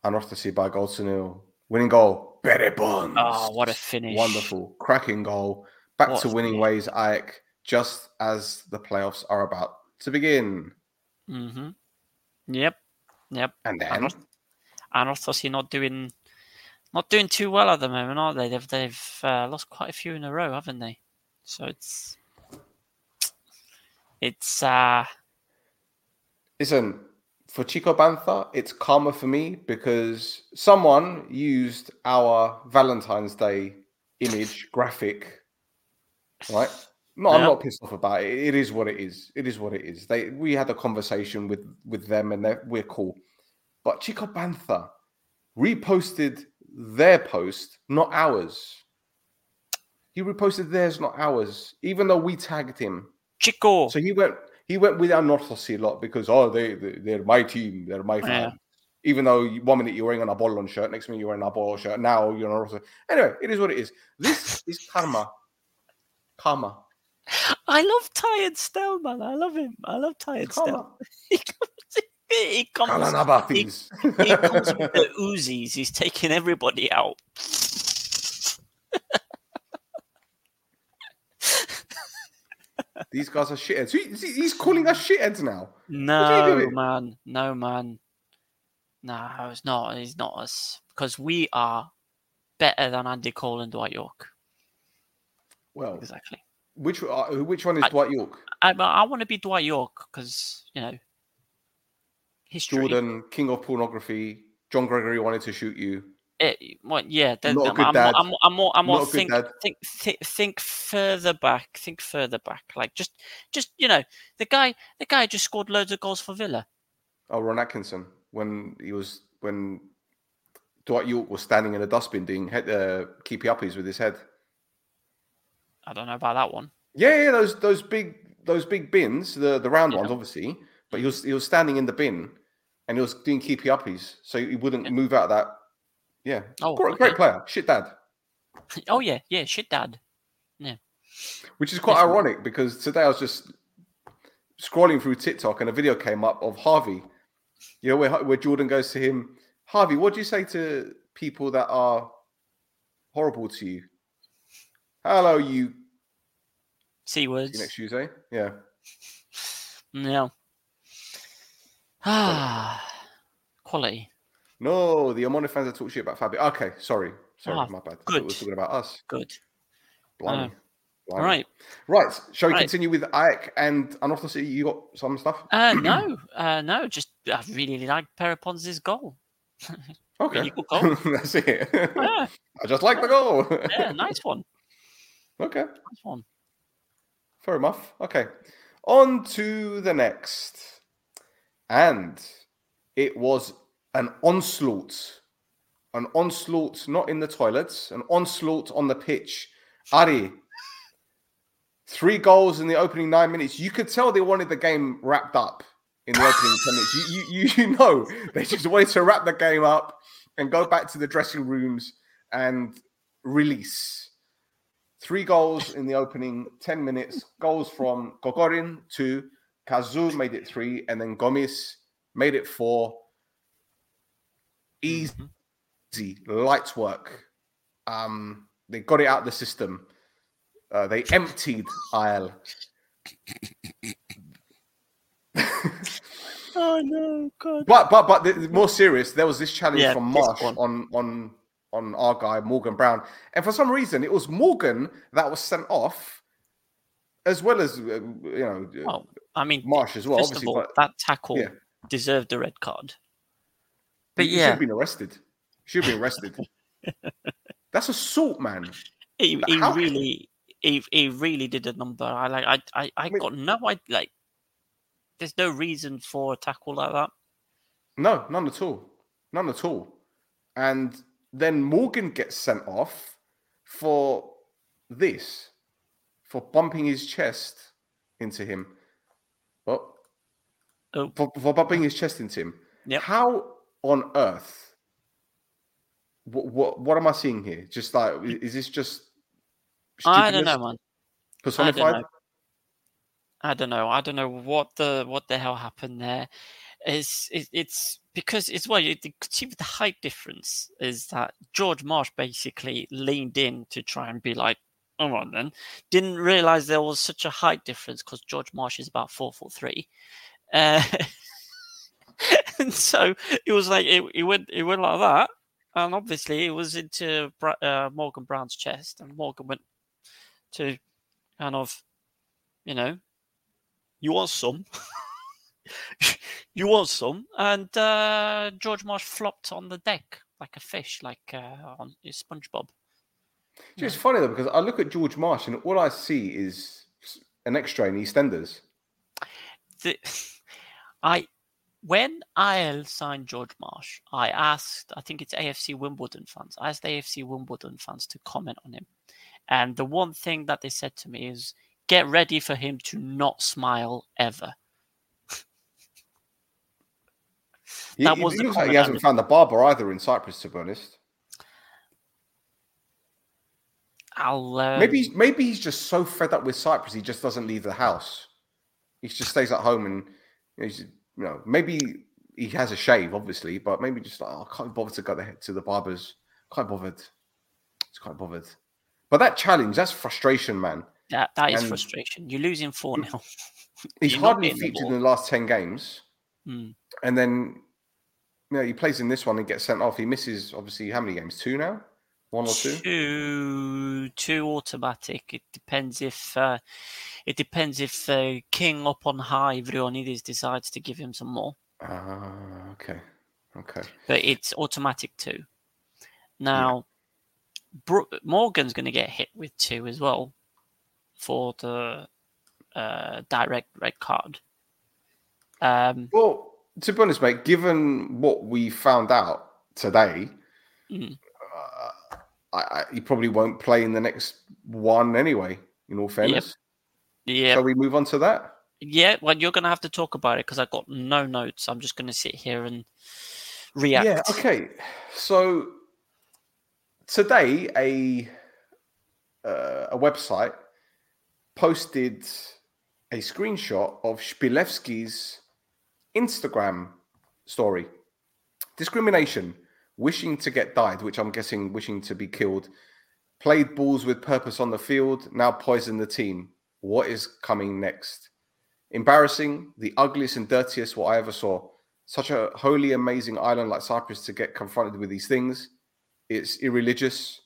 Anorthosis by goal to nil. Winning goal, Pere Pons. Oh, what a finish! Wonderful, cracking goal. Back What to winning ways, Ike, just as the playoffs are about to begin. Mm-hmm. Yep, yep. And then, Anorth- Anorthos, you're not doing not doing too well at the moment, are they? They've they've uh, lost quite a few in a row, haven't they? So it's it's uh listen, for Chico Bantha, it's karma for me because someone used our Valentine's Day image graphic, right? No, I'm not pissed off about it. It is what it is. It is what it is. They we had a conversation with with them and we're cool. But Chico Bantha reposted their post, not ours. He reposted theirs, not ours, even though we tagged him. Chico. So he went he went with our Northosy a lot because oh they, they they're my team, they're my fans. Even though one minute you're wearing an Apollon shirt, next minute you're wearing an Apollon shirt, now you're an Northosy. Anyway, it is what it is. This is karma. Karma. I love Tired Stellman. I love him. I love Tired Stellman. Karma. He comes, he comes, Kalanabathis. he comes with the Uzis. He's taking everybody out. These guys are shitheads. He- he- He's calling us shitheads now. No, man. No, man. No, it's not. It's not us. Because we are better than Andy Cole and Dwight Yorke. Well, Exactly. which uh, which one is I- Dwight Yorke? I, I want to be Dwight Yorke because, you know, history. Jordan, king of pornography. John Gregory wanted to shoot you. Eh, well, yeah, Not a I'm, good I'm, dad. I'm, I'm more, I'm more a good think, dad. think, think, think further back, think further back. Like just, just you know, the guy, the guy just scored loads of goals for Villa. Oh, Ron Atkinson when he was when Dwight Yorke was standing in a dustbin doing head, uh, keepy uppies with his head. I don't know about that one. Yeah, yeah, those those big those big bins, the the round Yeah. ones, obviously. But he was he was standing in the bin and he was doing keepy uppies, so he wouldn't move out of that. Yeah, Oh, great, okay. great player, shit dad. Oh yeah, yeah, shit, dad. Yeah, which is quite ironic because today I was just scrolling through TikTok and a video came up of Harvey. You know, where where Jordan goes to him, Harvey, what do you say to people that are horrible to you? Hello, you. C words. next Tuesday. Yeah. No. Ah, quality. No, the Amoni fans that talk shit about Fabio. Okay, sorry, sorry, Ah, my bad. I thought good. we were talking about us. Good. Blimey. All Blimey. right. Right. Shall we Right. continue with Ike and unorthodox? You got some stuff? Uh, no, uh, no. Just I really like Pere Pons' goal. Okay. Really good goal. That's it. Yeah, I just like the goal. yeah, nice one. Okay. Nice one. Fair enough. Okay. On to the next. And it was an onslaught. An onslaught, not in the toilets, an onslaught on the pitch. Ari, three goals in the opening nine minutes. You could tell they wanted the game wrapped up in the opening 10 minutes. You, you, you, you know, they just wanted to wrap the game up and go back to the dressing rooms and release. Three goals in the opening 10 minutes. Goals from Kokorin, two. Kazu made it three. And then Gomis made it four. Easy, light work. Um, they got it out of the system. Uh, they emptied Isle. Oh no, God. But but but the, the more serious, there was this challenge Yeah, from Marsh on on on our guy Morgan Brown, and for some reason it was Morgan that was sent off, as well as uh, you know uh, Well, I mean, Marsh as well. first Obviously, of all, but that tackle yeah. deserved the red card. But he should yeah, have been arrested. Should have been arrested. That's assault, man. he, but he really, he, he really did a number. I like, I, I, I mean- got no, I like. There's no reason for a tackle like that. No, none at all. None at all. And then Morgan gets sent off for this, for bumping his chest into him. Well, Oh. for, for bumping his chest into him. Yep. How on earth? What, what what am I seeing here? Just like is this just? I don't know, man. Personified. know. I don't know. I don't know what the what the hell happened there. It's it, it's because it's well you see the height difference is that George Marsh basically leaned in to try and be like, all right then, didn't realize there was such a height difference because George Marsh is about four foot three, uh, and so it was like it, it went it went like that, and obviously it was into uh, Morgan Brown's chest, and Morgan went to kind of, you know, you want some. you want some, and uh, George Marsh flopped on the deck like a fish, like uh, on SpongeBob. It's funny though because I look at George Marsh and all I see is an extra in EastEnders. The, I when IL signed George Marsh, I asked, I think it's AFC Wimbledon fans, I asked AFC Wimbledon fans to comment on him, and the one thing that they said to me is, "Get ready for him to not smile ever." He, That he was the looks like he hasn't found the barber either in Cyprus, to be honest. I'll uh, Maybe maybe he's just so fed up with Cyprus he just doesn't leave the house. He just stays at home and you know, he's, you know maybe he has a shave, obviously, but maybe just like oh, I can't bother to go to the barbers. Quite bothered. It's quite bothered. But that challenge, that's frustration, man. That that is And- frustration. You're losing four 0 He's hardly featured in the last ten games, Mm. and then you know he plays in this one and gets sent off. He misses obviously how many games? Two now, one or two. Two, two automatic. It depends if uh, it depends if uh, King up on high Vrionidis decides to give him some more. Ah, okay, okay. But it's automatic two. Now, Bro- Morgan's going to get hit with two as well for the uh, direct red card. Um, Well, to be honest, mate, given what we found out today, Mm. uh, I, I, he probably won't play in the next one anyway. In all fairness, yeah, shall we move on to that? Yeah, well, you're going to have to talk about it because I've got no notes. I'm just going to sit here and react. Yeah. Okay. So today, a uh, a website posted a screenshot of Shpilevsky's Instagram story. Discrimination, wishing to get died, which I'm guessing wishing to be killed. Played balls with purpose on the field, now poison the team. What is coming next? Embarrassing, the ugliest and dirtiest what I ever saw. Such a holy, amazing island like Cyprus to get confronted with these things. It's irreligious.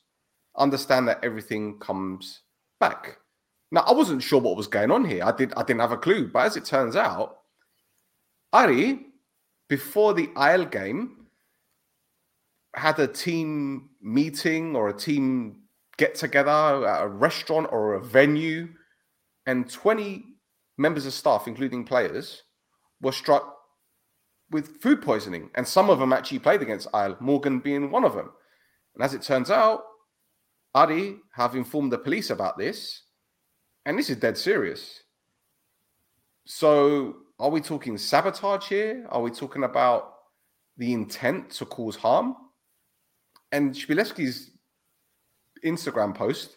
Understand that everything comes back. Now, I wasn't sure what was going on here. I did. I didn't have a clue. But as it turns out, Ari, before the Isle game, had a team meeting or a team get together at a restaurant or a venue, and 20 members of staff, including players, were struck with food poisoning. And some of them actually played against Isle, Morgan being one of them. And as it turns out, Adi have informed the police about this, and this is dead serious. So, are we talking sabotage here? Are we talking about the intent to cause harm? And Shpilevsky's Instagram post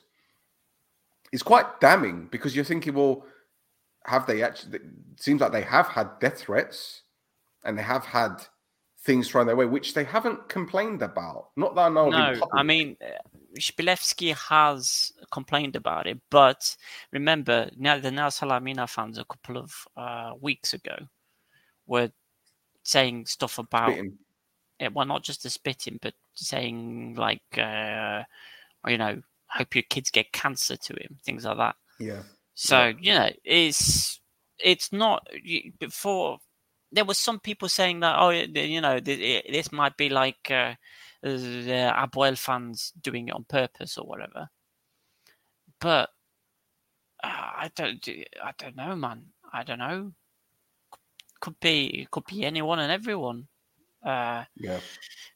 is quite damning because you're thinking, well, have they actually? It seems like they have had death threats and they have had things thrown their way, which they haven't complained about. Not that I know. No, I mean, Shpilevsky has complained about it, but remember, now the Nea Salamina fans a couple of uh, weeks ago were saying stuff about, it, well, not just the spitting, but saying like, uh, you know, hope your kids get cancer to him, things like that. Yeah. So yeah. you know, it's it's not before. There was some people saying that oh, you know, this might be like uh, the APOEL fans doing it on purpose or whatever. But uh, I don't, I don't know, man. I don't know. Could be, could be anyone and everyone. Uh, yeah.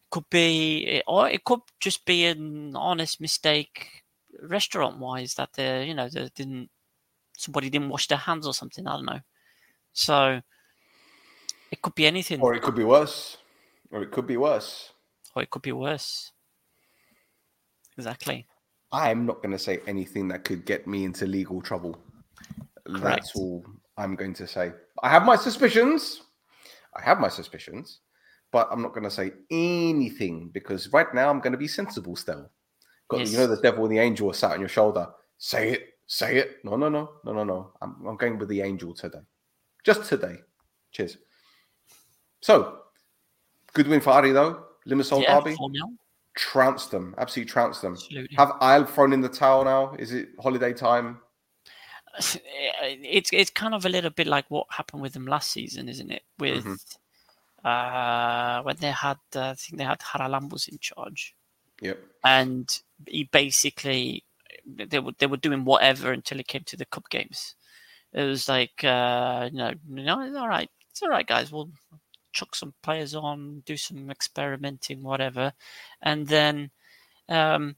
Could be, or it could just be an honest mistake, restaurant-wise, that they, you know, they didn't, somebody didn't wash their hands or something. I don't know. So it could be anything, or it could be worse, or it could be worse or it could be worse. Exactly. I'm not going to say anything that could get me into legal trouble. Correct. That's all I'm going to say. I have my suspicions. I have my suspicions, but I'm not going to say anything because right now I'm going to be sensible still. Got yes. you know the devil and the angel are sat on your shoulder. Say it, say it. No, no, no, no, no, no. I'm, I'm going with the angel today, just today. Cheers. So, good win for Ari though. Limassol yeah, Derby. Trounced them, absolutely trounced them. Absolutely. Have Isle thrown in the towel now? Is it holiday time? It's it's kind of a little bit like what happened with them last season, isn't it? With mm-hmm. uh, when they had, uh, I think they had Haralambos in charge. Yep. And he basically they were they were doing whatever until it came to the cup games. It was like, uh, you know, no, it's all right, it's all right, guys. We'll chuck some players on, do some experimenting, whatever, and then, um,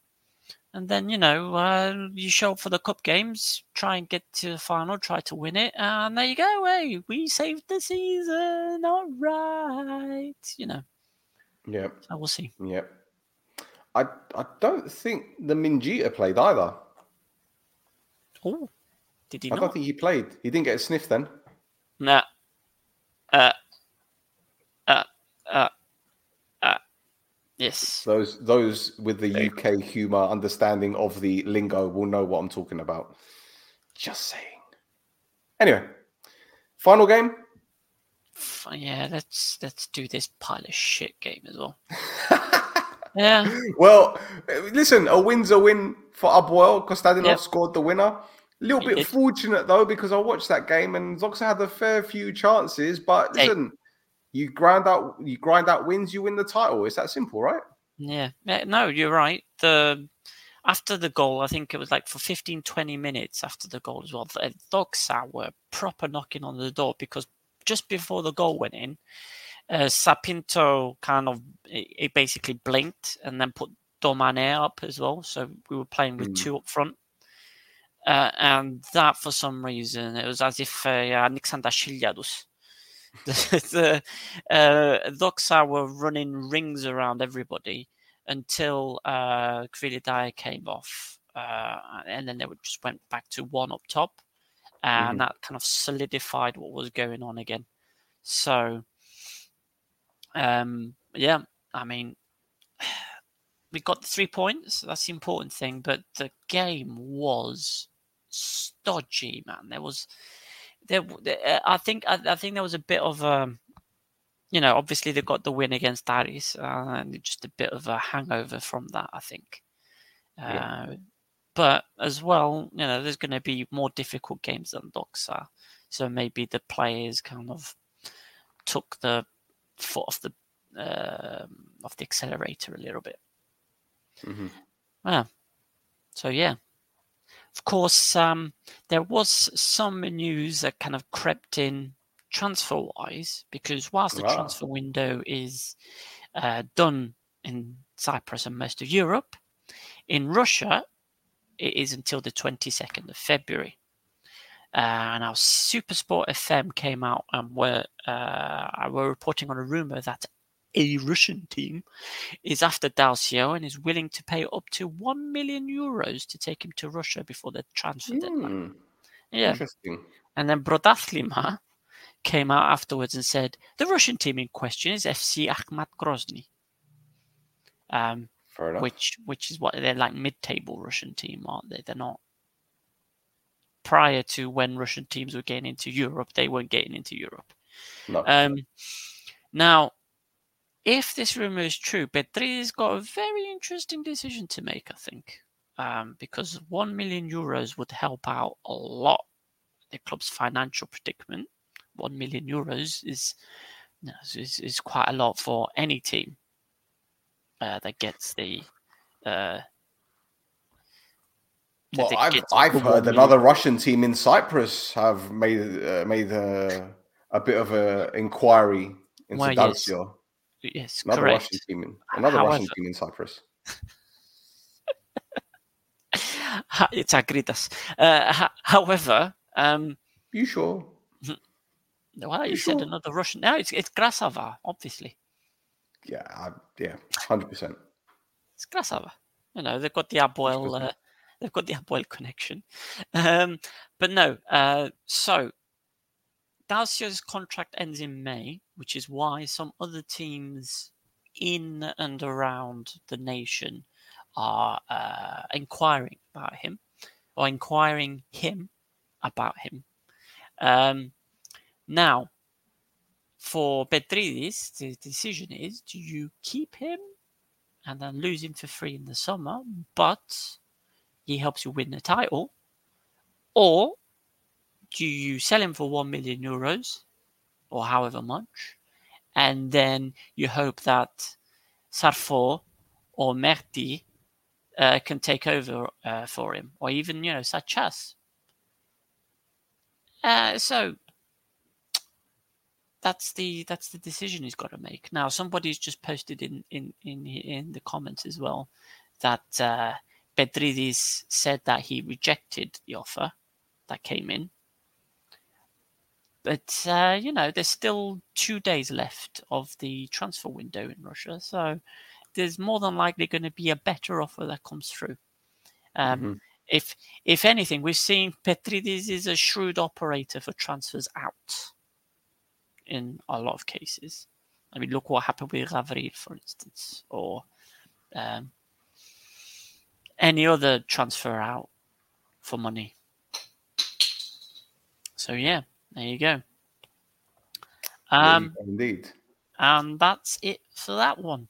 and then you know uh, you show up for the cup games, try and get to the final, try to win it, and there you go. Hey, we saved the season, all right. You know. Yeah. So we'll see. Yeah. I I don't think the Minjita played either. Oh, did he? I not? don't think he played. He didn't get a sniff then. Nah. Uh, uh, uh, uh, yes. Those those with the UK humour understanding of the lingo will know what I'm talking about. Just saying. Anyway, final game. Yeah, let's let's do this pile of shit game as well. yeah. Well, listen, a win's a win for APOEL. Kostadinov yep. scored the winner. A little bit fortunate though, because I watched that game and Doxa had a fair few chances. But listen, hey you grind out you grind out wins, you win the title. It's that simple, right? Yeah. no, you're right. The after the goal, I think it was like for 15, 20 minutes after the goal as well. The Doxa were proper knocking on the door because just before the goal went in, uh, Sá Pinto kind of it basically blinked and then put Domane up as well. So we were playing with mm. two up front. Uh, and that, for some reason, it was as if uh, Alexander Shiliadus the uh, Doxa were running rings around everybody until uh, came off, uh, and then they just went back to one up top, and mm-hmm. that kind of solidified what was going on again. So, um, yeah, I mean, we got the three points. That's the important thing. But the game was stodgy, man. There was there, uh, I think I, I, think there was a bit of um, you know, obviously they got the win against Aris, uh, and just a bit of a hangover from that. I think, uh, but as well, you know, there's going to be more difficult games than Doxa, so maybe the players kind of took the foot off the uh, off the accelerator a little bit. Mm-hmm. Yeah. so yeah. Of course, um, there was some news that kind of crept in transfer wise because whilst the Wow. transfer window is uh, done in Cyprus and most of Europe, in Russia it is until the 22nd of February. Uh, and our Supersport FM came out and were uh, were reporting on a rumor that a Russian team is after Dalcio and is willing to pay up to one million euros to take him to Russia before the transfer deadline. Hmm, Yeah, Interesting. and then Protathlima came out afterwards and said the Russian team in question is FC Akhmat Grozny, um, which which is what they're like mid-table Russian team, aren't they? They're not. Prior to when Russian teams were getting into Europe, they weren't getting into Europe. no. Um, now, if this rumor is true, Petri's got a very interesting decision to make, I think, um, because one million euros would help out a lot the club's financial predicament. One million euros is, you know, is, is quite a lot for any team uh, that gets the. Uh, well, I've, I've heard 1 another Russian team in Cyprus have made uh, made a, a bit of a inquiry into Well, yes. Yes, Another correct. Russian team in another Russian However- team in Cyprus. it's Agridas. Uh, ho- however, um, You sure? well, you You said sure? another Russian. No, it's it's Grasava, obviously. Yeah, I, yeah, hundred percent. It's Grasava. You know, they've got the APOEL, uh, they've got the APOEL connection. Um, but no, uh, so Dalcio's contract ends in May, which is why some other teams in and around the nation are uh, inquiring about him or inquiring him about him. Um, now, for Petridis, the decision is do you keep him and then lose him for free in the summer, but he helps you win the title, or do you sell him for 1 million euros or however much, and then you hope that Sarfo or Merti uh, can take over uh, for him, or even, you know, Sachas. Uh, so that's the that's the decision he's got to make. Now, somebody's just posted in in in, in the comments as well that uh, said that he rejected the offer that came in. But uh, you know, there's still two days left of the transfer window in Russia, so there's more than likely going to be a better offer that comes through. Um, Mhm. If if anything, we've seen Petridis is a shrewd operator for transfers out in a lot of cases. I mean, look what happened with Ravrir, for instance, or um, any other transfer out for money. So yeah, there you go. Um, Indeed. and that's it for that one.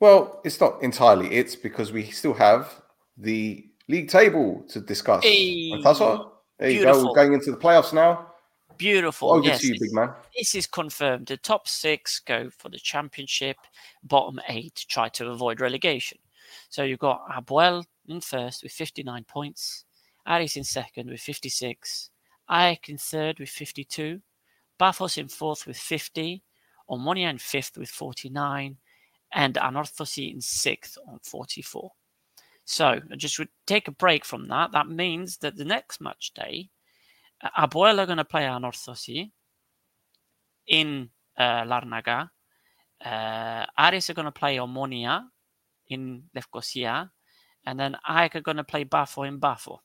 Well, it's not entirely it's because we still have the league table to discuss. Hey, Fantastic. There you beautiful. go. Going into the playoffs now. Beautiful. Over yes, to you, this- big man. This is confirmed. The top six go for the championship. Bottom eight try to avoid relegation. So you've got APOEL in first with 59 points. Aris in second with 56. Aek in third with 52. Pafos in fourth with 50. Omonia in fifth with 49. And Anorthosi in sixth on 44. So I just would take a break from that. That means that the next match day, uh, APOEL are going to play Anorthosi in uh, Larnaga. Uh, Aris are going to play Omonia in Lefkosia, and then Aik are going to play Bafo in Bafo.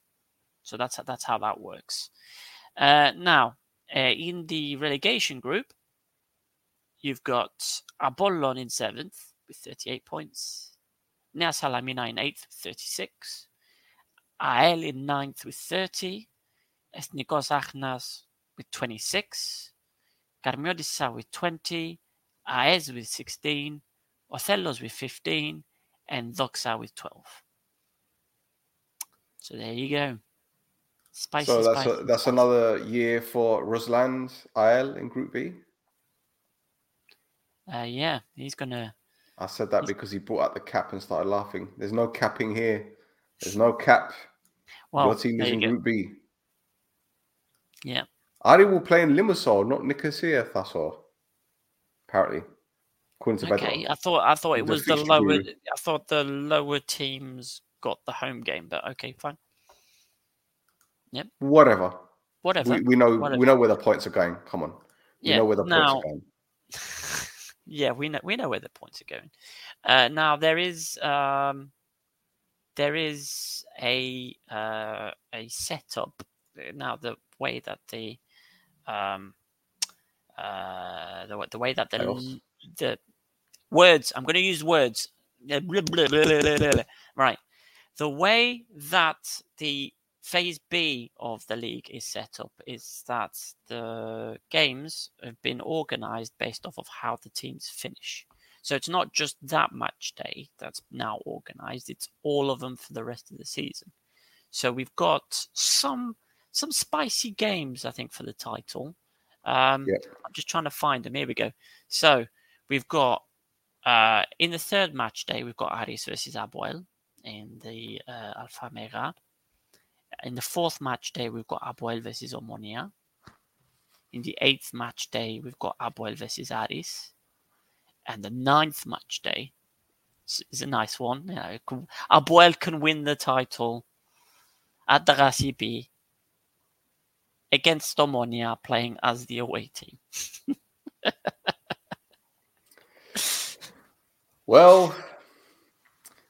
So that's that's how that works. Uh, now, uh, in the relegation group, you've got Apollon in seventh with 38 points, Nea Salamina in eighth with 36, Ael in ninth with 30, Ethnikos Achnas with 26, Karmiotissa with 20, Aez with 16, Othellos with 15, and Doxa with 12. So there you go. Spicy, So that's spicy, a, that's spicy. another year for Rusland IL in Group B. Uh, yeah, he's gonna. I said that because he brought out the cap and started laughing. There's no capping here. There's no cap. Well, Your team is in. Group B. Yeah. Ari will play in Limassol, not Nicosia Thassor. Apparently. According to Okay. I thought I thought it The was the lower. rule. I thought the lower teams got the home game, but okay, fine, Whatever. whatever. We, we know whatever. we know where the points are going. Come on. We yeah, know where the points now, are going. yeah, we know we know where the points are going. Uh, now there is um, there is a uh, a setup now. The way that the um, uh, the, the way that the the words I'm going to use words. Right, the way that the phase B of the league is set up is that the games have been organized based off of how the teams finish. So it's not just that match day that's now organized, it's all of them for the rest of the season. So we've got some some spicy games, I think, for the title. Um, Yep. I'm just trying to find them. Here we go. So we've got uh, in the third match day, we've got Aris versus APOEL in the uh, Alphamega. In the fourth match day, we've got APOEL versus Omonia. In the eighth match day, we've got APOEL versus Aris. And the ninth match day is- a nice one. You know, APOEL can win the title at the Rasibi against Omonia playing as the away team. Well,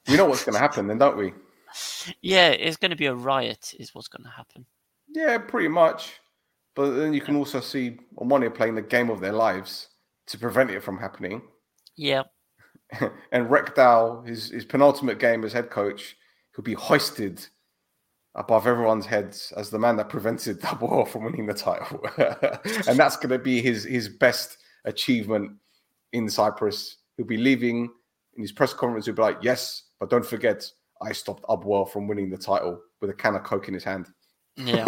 we know what's going to happen then, don't we? Yeah, it's going to be a riot, is what's going to happen. Yeah, pretty much. But then you can also see Omonia playing the game of their lives to prevent it from happening. Yeah, and Rekdal, his, his penultimate game as head coach, he'll be hoisted above everyone's heads as the man that prevented Double from winning the title. and that's going to be his, his best achievement in Cyprus. He'll be leaving in his press conference. He'll be like, Yes, but don't forget, I stopped APOEL from winning the title with a can of Coke in his hand. yeah.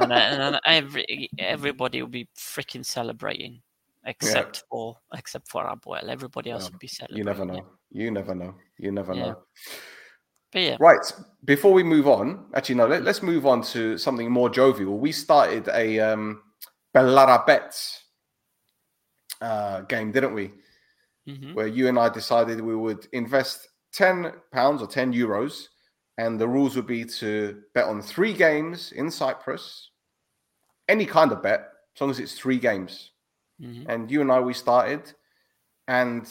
and, and every everybody will be freaking celebrating, except for except for APOEL. Everybody else Yeah, will be celebrating. You never know. You never know. You never Yeah. know. But yeah, Right. Before we move on, actually, no, let, us move on to something more jovial. We started a um, Bellara Bets uh, game, didn't we? hmm Where you and I decided we would invest 10 pounds or 10 euros, and the rules would be to bet on three games in Cyprus, any kind of bet, as long as it's three games. hmm And you and I, we started, and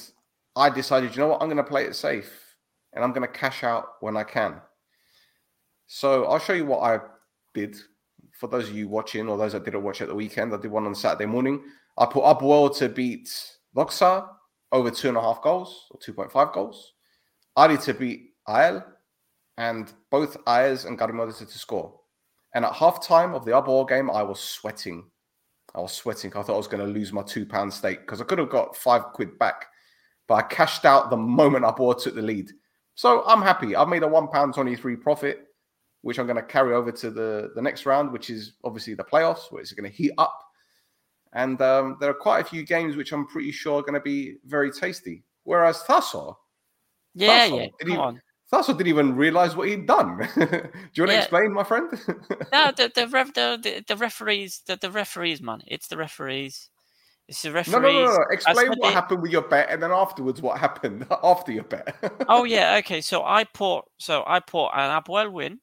I decided, you know what, I'm going to play it safe and I'm going to cash out when I can. So I'll show you what I did. For those of you watching or those that didn't watch at the weekend, I did one on Saturday morning. I put APOEL to beat Doxa over two and a half goals or 2.5 goals. Ari to beat Ael and both Ayers and Garimodis to score. And at half time of the APOEL game, I was sweating. I was sweating. I thought I was going to lose my two pound stake because I could have got five quid back, but I cashed out the moment APOEL took the lead. So I'm happy. I've made a one pound twenty three profit, which I'm going to carry over to the the next round, which is obviously the playoffs, where it's going to heat up. And um, there are quite a few games which I'm pretty sure are going to be very tasty. Whereas Thasso, yeah, That's all. yeah. Did Come on. Thasso didn't even realize what he'd done. Do you want to explain, my friend? No, the the, ref, the the referees, the, the referees, man. It's the referees. It's the referees. no, no, no. Explain what it- happened with your bet, and then afterwards what happened after your bet. Oh yeah, okay. So I put so I put an APOEL win,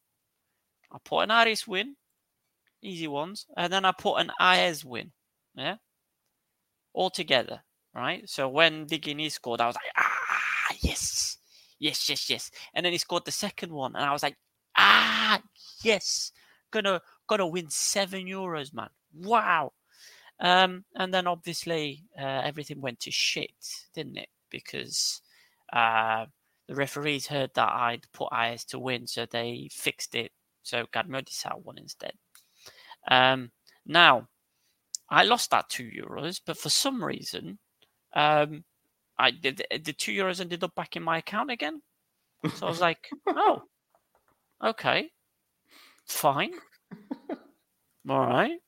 I put an Aris win, easy ones, and then I put an Aez win. Yeah, all together, right? So when Digini scored, I was like, ah, yes, yes, yes, yes. And then he scored the second one, and I was like, ah, yes, gonna gonna win seven euros, man. Wow. Um, and then obviously uh, everything went to shit, didn't it? Because uh, the referees heard that I'd put IS to win, so they fixed it. So Gadmodisau won instead. Um, now, I lost that two euros, but for some reason, um, I did the two euros ended up back in my account again. So I was like, oh, okay, fine, all right.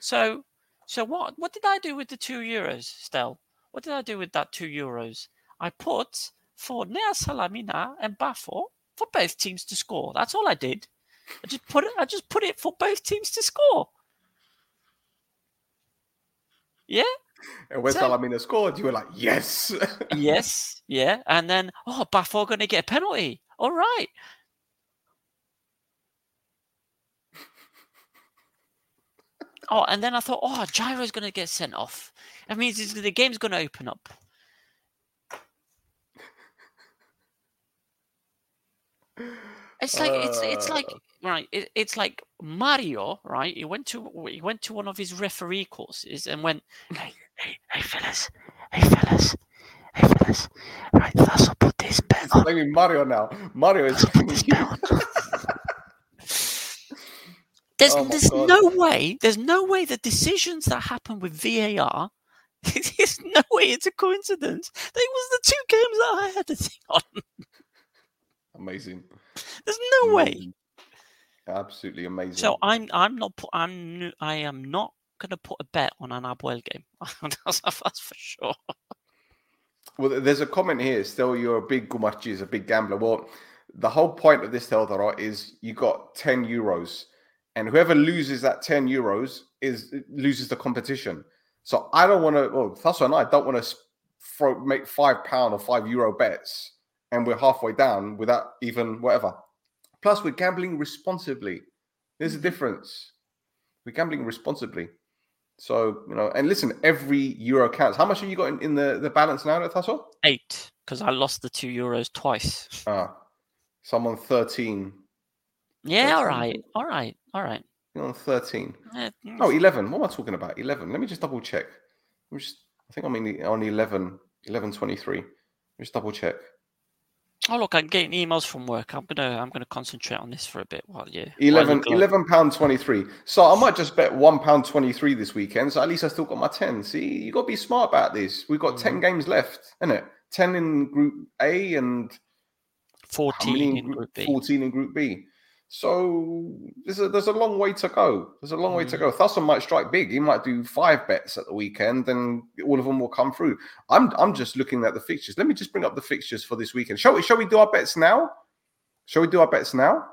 So, so what? What did I do with the two euros, Stel? What did I do with that two euros? I put for Nea Salamina and Bafo for both teams to score. That's all I did. I just put it. I just put it for both teams to score. Yeah. And when So- Salamina scored, you were like, yes. yes. Yeah. And then, oh, Buffalo going to get a penalty. All right. Oh, and then I thought, oh, Jairo's going to get sent off. That means the game's going to open up. It's like it's it's like uh. Right. It, it's like Mario, right? He went to he went to one of his referee courses and went, hey, hey, hey, fellas, hey, fellas, hey, fellas, right? That's put this bet on. Maybe Mario now. Mario is. I'll this bet. There's Oh there's God. no way. There's no way the decisions that happen with VAR. There's no way it's a coincidence. They was the two games that I had the thing on. amazing. There's no way. Absolutely amazing. So I'm I'm not I'm I am not gonna put a bet on an APOEL game. that's, that's for sure. Well, there's a comment here. Still, you're a big Gumarchi, a big gambler. Well, the whole point of this Teldara is you got 10 euros, and whoever loses that 10 euros is loses the competition. So I don't want to. Well, Thasso and I don't want to throw make five pound or five euro bets, and we're halfway down without even whatever. Plus, we're gambling responsibly. There's a difference. We're gambling responsibly. So you know, and listen, every euro counts. How much have you got in, in the the balance now, Tasso? Eight because I lost the two euros twice. Ah, someone 13. Yeah, all That's right, all right, all right. You're on 13. Eh, mm, Oh, 11. What am I talking about? 11. Let me just double check. I'm just, I think I'm in the, on 11, 11 23. Just double check. Oh, look, I'm getting emails from work. I'm gonna I'm gonna concentrate on this for a bit while you. while you 11, go. 11 pound 23. So I might just bet one pound 23 this weekend. So at least I still got my 10. See, you got to be smart about this. We've got 10 mm-hmm. games left, isn't it? 10 in group A and Fourteen in Group B. 14 in Group B. So there's a, there's a long way to go. There's a long way to Mhm. go. Thurston might strike big. He might do five bets at the weekend, and all of them will come through. I'm I'm just looking at the fixtures. Let me just bring up the fixtures for this weekend. Shall we? Shall we do our bets now? Shall we do our bets now?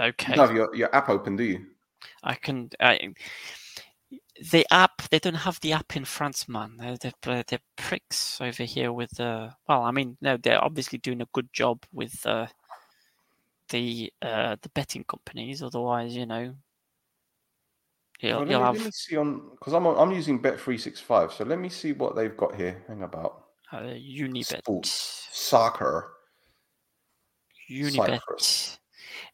Okay. You have your, your app open, do you? I can. I, the app, they don't have the app in France, man. They're, they're, they're pricks over here with the. Well, I mean, no, they're obviously doing a good job with uh, the uh, the betting companies. Otherwise, you know, you'll, Well, let, you'll me, have let me see on because I'm on- I'm using Bet three six five. So let me see what they've got here. Hang about uh, Unibet. sports soccer. Unibet. Cyprus.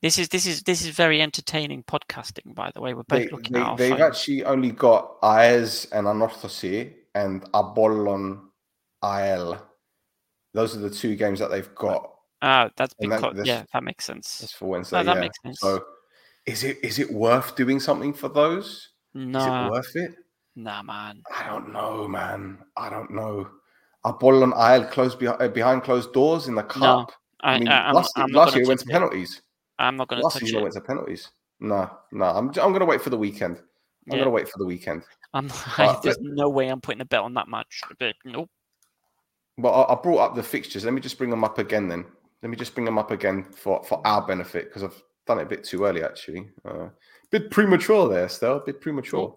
This is this is this is very entertaining podcasting, by the way. We're both They, looking they, at our they've phones. actually only got AEZ and Anorthosi and Apollon AL. Those are the two games that they've got. Ah, that's and that- because yeah, that makes sense. That's for Wednesday. that yeah. makes sense. So, is it is it worth doing something for those? Is No, it worth it? nah, man. I don't know, man. I don't know. Apollon AL closed behind, behind closed doors in the cup. I, I mean, I, am last, I'm last year it went to it. penalties. I'm not going to Last touch season it went to penalties. No, no. I'm I'm going to wait for the weekend. I'm Yeah. going to wait for the weekend. I'm, But- there's no way I'm putting a bet on that match. But nope. Well, I, I brought up the fixtures. Let me just bring them up again then. Let me just bring them up again for, for our benefit because I've done it a bit too early actually. Uh, bit premature there, still. A bit premature.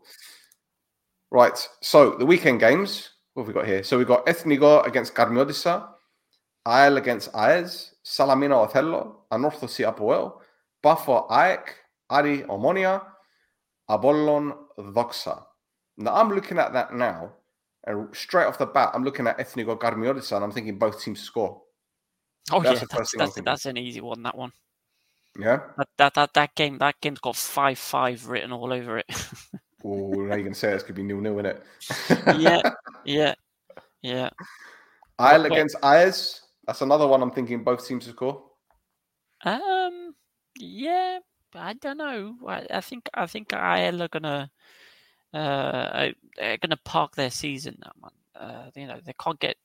Right. So the weekend games. What have we got here? So we've got Ethnigo against Karmiotissa, Ael against Aez, Salamina Othello, Anorthosi Apoel, Bafo Aek, Ari Omonia, Apollon Doxa. Now I'm looking at that now, and straight off the bat, I'm looking at Ethnigo Karmiotissa, and I'm thinking both teams score. Oh That's yeah, that's that's, that's an easy one. That one. Yeah. That that that, that game that game's got five five written all over it. Oh, now you're gonna say this could be new nil, innit? yeah, yeah, yeah. Ael Okay. against Aez. That's another one I'm thinking both teams to score. Um, yeah. I don't know. I, I think I think IL are gonna uh they're gonna park their season now, man. Uh, you know they can't get.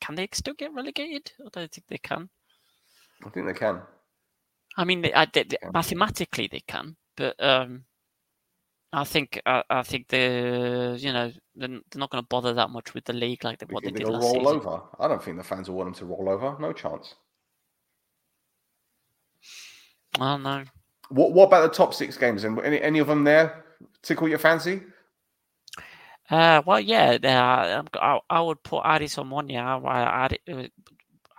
Can they still get relegated? I don't think they can. I think they can. I mean, they, I, they, they- mathematically they can, but um, I think I, I think they you know they're, they're not going to bother that much with the league like they, what they did last roll season. over? I don't think the fans will want them to roll over. No chance. Oh no. What What about the top six games? And any any of them there tickle your fancy? Uh, well, yeah, uh, I, I would put Aris on one. Yeah, I, I,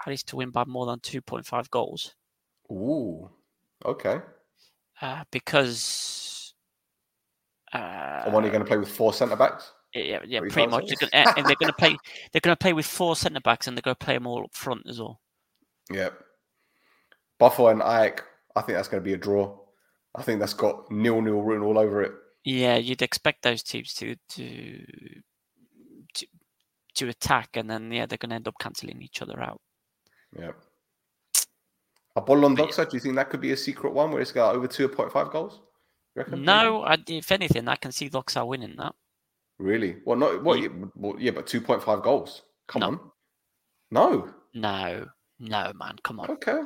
Aris to win by more than two point five goals. Ooh, okay. Uh, because uh, and when are you going to play with four centre backs? Yeah, yeah, pretty much. They're gonna, and they're going to play. They're going to play with four centre backs, and they're going to play them all up front as well. Yep. Buffalo and Ajax. I think that's going to be a draw. I think that's got nil nil written all over it. Yeah, you'd expect those teams to to to, to attack, and then yeah, they're going to end up cancelling each other out. Yeah. Apollon Doxa, do you think that could be a secret one where it's got over two point five goals? No, I, if anything, I can see Doxa winning that. Really? Well, not what? Yeah, well, yeah but two point five goals. Come no. on. No. No, no, man. Come on. Okay.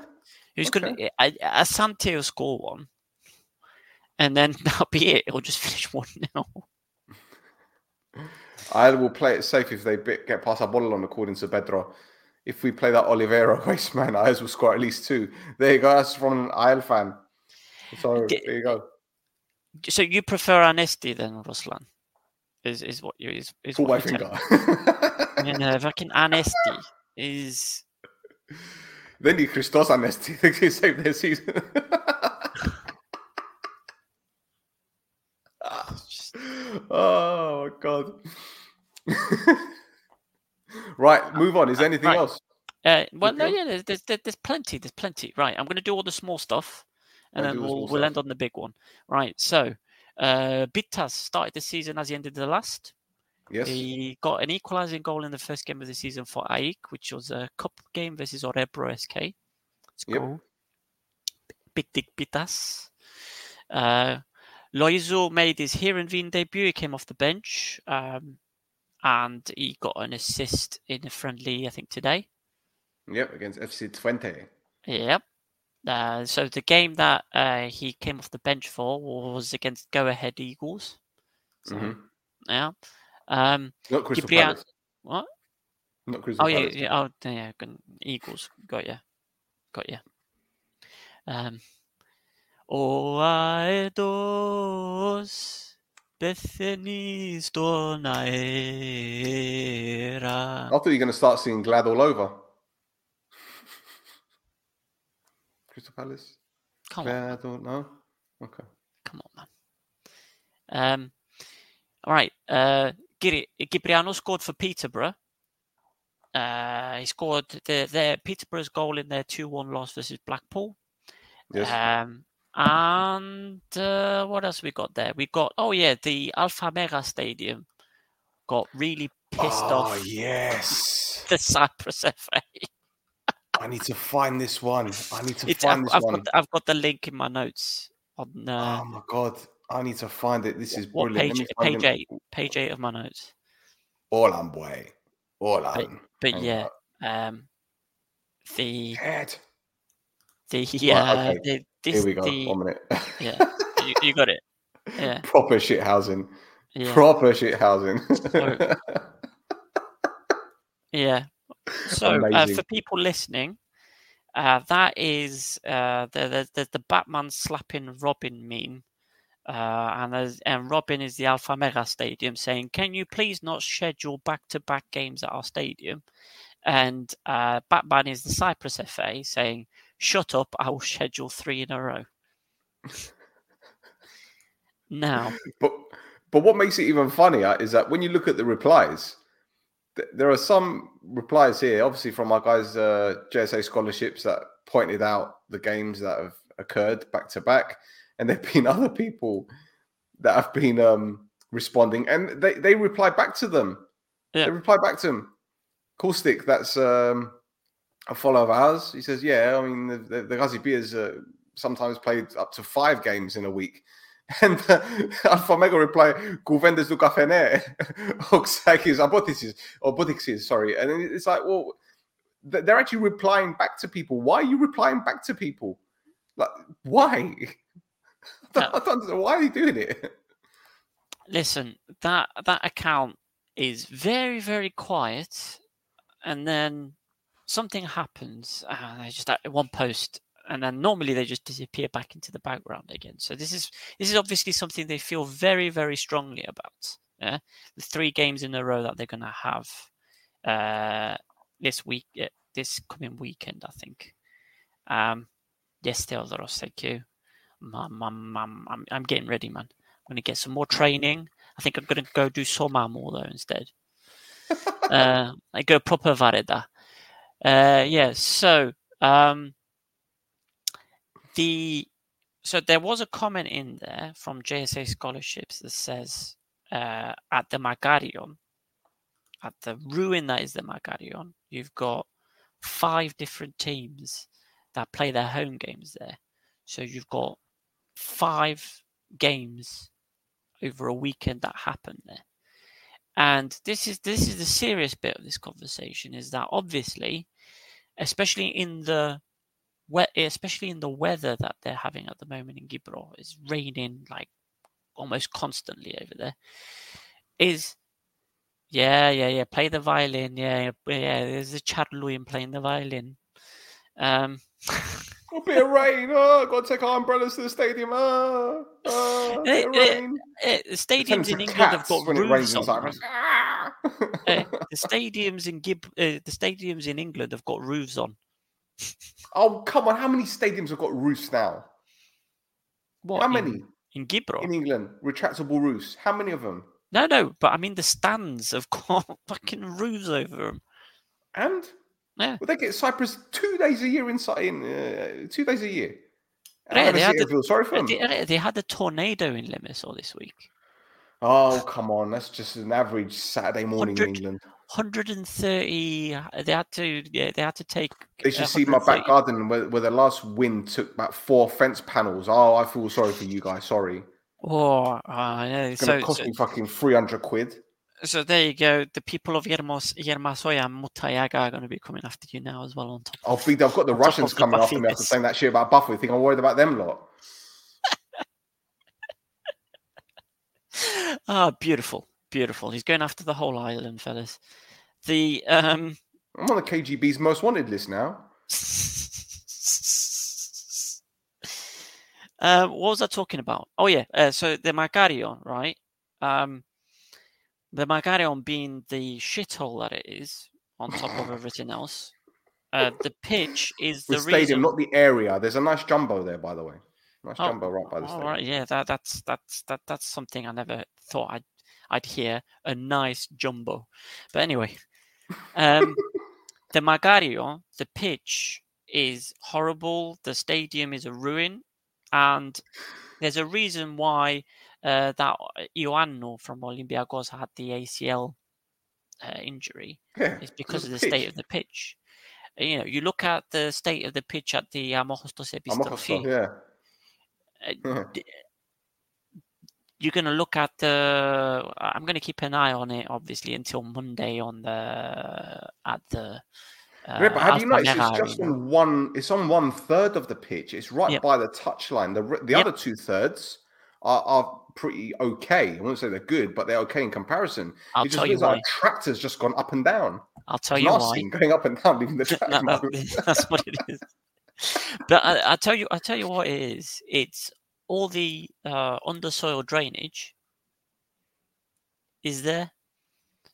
Who's okay. going to? Asante will score one, and then that'll be it. It'll just finish one 0 I will play it safe if they get past Apollon, according to Pedro. If we play that Oliveira waste man, Ayers will score at least two. There you go. That's from an Isle fan. So there you go. So you prefer Anesti than Ruslan? Is is what you is is Pull what my finger. you know, fucking Anesti is. Then the Christos Anesti. They saved their season. Oh god. right, move on. Is there anything right. else? Uh, well, no, yeah, there's, there's there's plenty. There's plenty. Right, I'm going to do all the small stuff, and then we'll we'll end on the big one. Right, so uh, Pittas started the season as he ended the last. Yes. He got an equalizing goal in the first game of the season for AIK, which was a cup game versus Orebro SK. It's Yep. cool. Big Dick Pittas. Uh, Loizo made his Heerenveen debut. He came off the bench, um, and he got an assist in a friendly, I think, today. Yep, against FC Twente. Yep. Uh, so the game that uh, he came off the bench for was against Go Ahead Eagles. So, Mhm. Yeah. Um, Not Crystal Palace. what? Not Crystal Oh yeah, Palace. yeah. Oh yeah. Eagles. Got you. Got you. Um. O aedos Bethany's donaera. I thought you were going to start singing Glad All Over. Crystal Palace? Come on, Glad All... No? Okay. come on, man. Um. All right. Uh. Giri- Gibriano scored for Peterborough. Uh, he scored the, their Peterborough's goal in their two-one loss versus Blackpool. Yes. Um, and uh, what else we got there? We got oh yeah, the Alphamega Stadium got really pissed oh, off yes. the Cyprus FA. I need to find this one. I need to It's, find I've, this I've one. got I've got the link in my notes on uh, oh my god. I need to find it. This is what brilliant. page Let me find page eight page eight of my notes. Olan boy. Olan. But Hang yeah, um, the Head. the yeah okay. the, this Here we go. the One minute. yeah you, you got it yeah Proper shit housing. yeah Proper shit housing. Yeah. So uh, for people listening, uh, that is uh, the, the the Batman slapping Robin meme, uh, and there's, and Robin is the Alphamega Stadium saying, "Can you please not schedule back-to-back games at our stadium?" And uh, Batman is the Cyprus FA saying, "Shut up! I will schedule three in a row." now, But but what makes it even funnier is that when you look at the replies, th- there are some replies here, obviously from our guys' uh, JSA scholarships that pointed out the games that have occurred back to back, and there've been other people that have been um, responding, and they they reply back to them. Yeah. They reply back to them. Caustic, that's um, a follower of ours. He says, "Yeah, I mean the the, the Ghazi Beers uh, sometimes played up to five games in a week." And uh, Alphamega reply, "Cu vendes do cafené, Oxakis, Abotixis, or Botixis, sorry." And it's like, well, they're actually replying back to people. Why are you replying back to people? Like, why? I don't, understand. Why are you doing it? listen that that account is very very quiet and then something happens and i just uh, one post and then normally they just disappear back into the background again. So this is this is obviously something they feel very very strongly about. Yeah, the three games in a row that they're going to have uh, this week, uh, this coming weekend, I think. Um, yes, Theodoros, thank you. I'm, I'm, I'm, I'm, I'm getting ready, man. I'm going to get some more training. I think I'm going to go do Soma more though instead. uh, I go proper Vareda. Uh, yeah, so um, the so there was a comment in there from JSA scholarships that says uh, at the Magarion, at the ruin that is the Magarion, you've got five different teams that play their home games there. So you've got five games over a weekend that happen there. And this is this is the serious bit of this conversation is that obviously, especially in the wet, especially in the weather that they're having at the moment in Gibro, it's raining like almost constantly over there. Is yeah, yeah, yeah. Play the violin. Yeah, yeah. There's a Chad Lewin playing the violin. Um, a bit of rain. Oh, got to take our umbrellas to the stadium. Oh, oh it, rain. It, the stadiums in England have got roofs on. Uh, the stadiums in Gib, uh, the stadiums in England have got roofs on. oh come on! How many stadiums have got roofs now? What? How many? In, in Gibro? In England, retractable roofs. How many of them? No, no, but I mean the stands have got fucking roofs over them. And yeah, well, they get Cyprus two days a year inside in uh, two days a year. Yeah, they, had the, sorry for them. They, they, had a tornado in Limassol this week. Oh come on, that's just an average Saturday morning in England. 130. They had to. Yeah, they had to take. They should see my back garden where, where the last wind took about four fence panels. Oh, I feel sorry for you guys. Sorry. Oh, uh, yeah. It's going to so, cost so, me fucking 300 quid. So there you go. The people of Yermos, Germasogeia and Mutayaga are going to be coming after you now as well on top. I'll be, I've got the Russians coming after me after saying that shit about Buffy. think I'm worried about them a lot? Ah, oh, beautiful. Beautiful. He's going after the whole island, fellas. The um I'm on the KGB's most wanted list now. Uh, what was I talking about? Oh yeah, uh, so the Magarion, right? Um, the Magarion being the shithole that it is, on top of everything else. Uh, the pitch is the, the stadium, reason... not the area. There's a nice jumbo there, by the way. Nice oh, jumbo right by the stadium. Right, yeah, that, that's that's that that's something I never thought I'd I'd hear a nice jumbo. But anyway, um, the Magario, the pitch is horrible. The stadium is a ruin. And there's a reason why uh, that Ioannou from Olympiacos had the ACL uh, injury. Yeah, it's because of the pitch. state of the pitch. You know, you look at the state of the pitch at the Amohostos Epistrophi. Yeah. Uh, you're going to look at the. I'm going to keep an eye on it, obviously, until Monday on the at the uh, yeah, but have you noticed it's just on one? It's on one third of the pitch. It's right yep. by the touchline. The the yep. other two thirds are, are pretty okay. I won't say they're good, but they're okay in comparison. I'll it just tell you like a tractor's just gone up and down. I'll tell you why. Going up and down, leaving the track. no, no, that's what it is. but I, I tell you, I tell you what it is. It's all the uh, undersoil drainage is there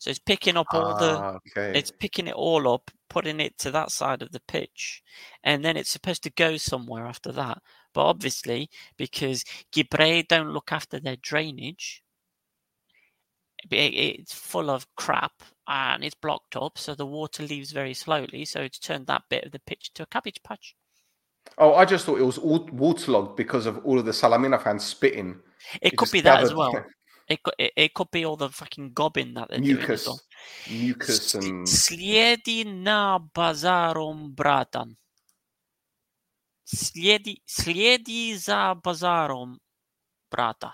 so it's picking up all the, ah, okay. it's picking it all up, putting it to that side of the pitch, and then it's supposed to go somewhere after that. But obviously, because Gibre don't look after their drainage, it's full of crap and it's blocked up, so the water leaves very slowly. So it's turned that bit of the pitch to a cabbage patch. Oh, I just thought it was all waterlogged because of all of the Salamina fans spitting. It, it could be that as well. It could, it, it, could be all the fucking gobbing that they're mucus, doing. Mucus and sliedi na bazarom bratan. Sliedi, sliedi za bazarom brata.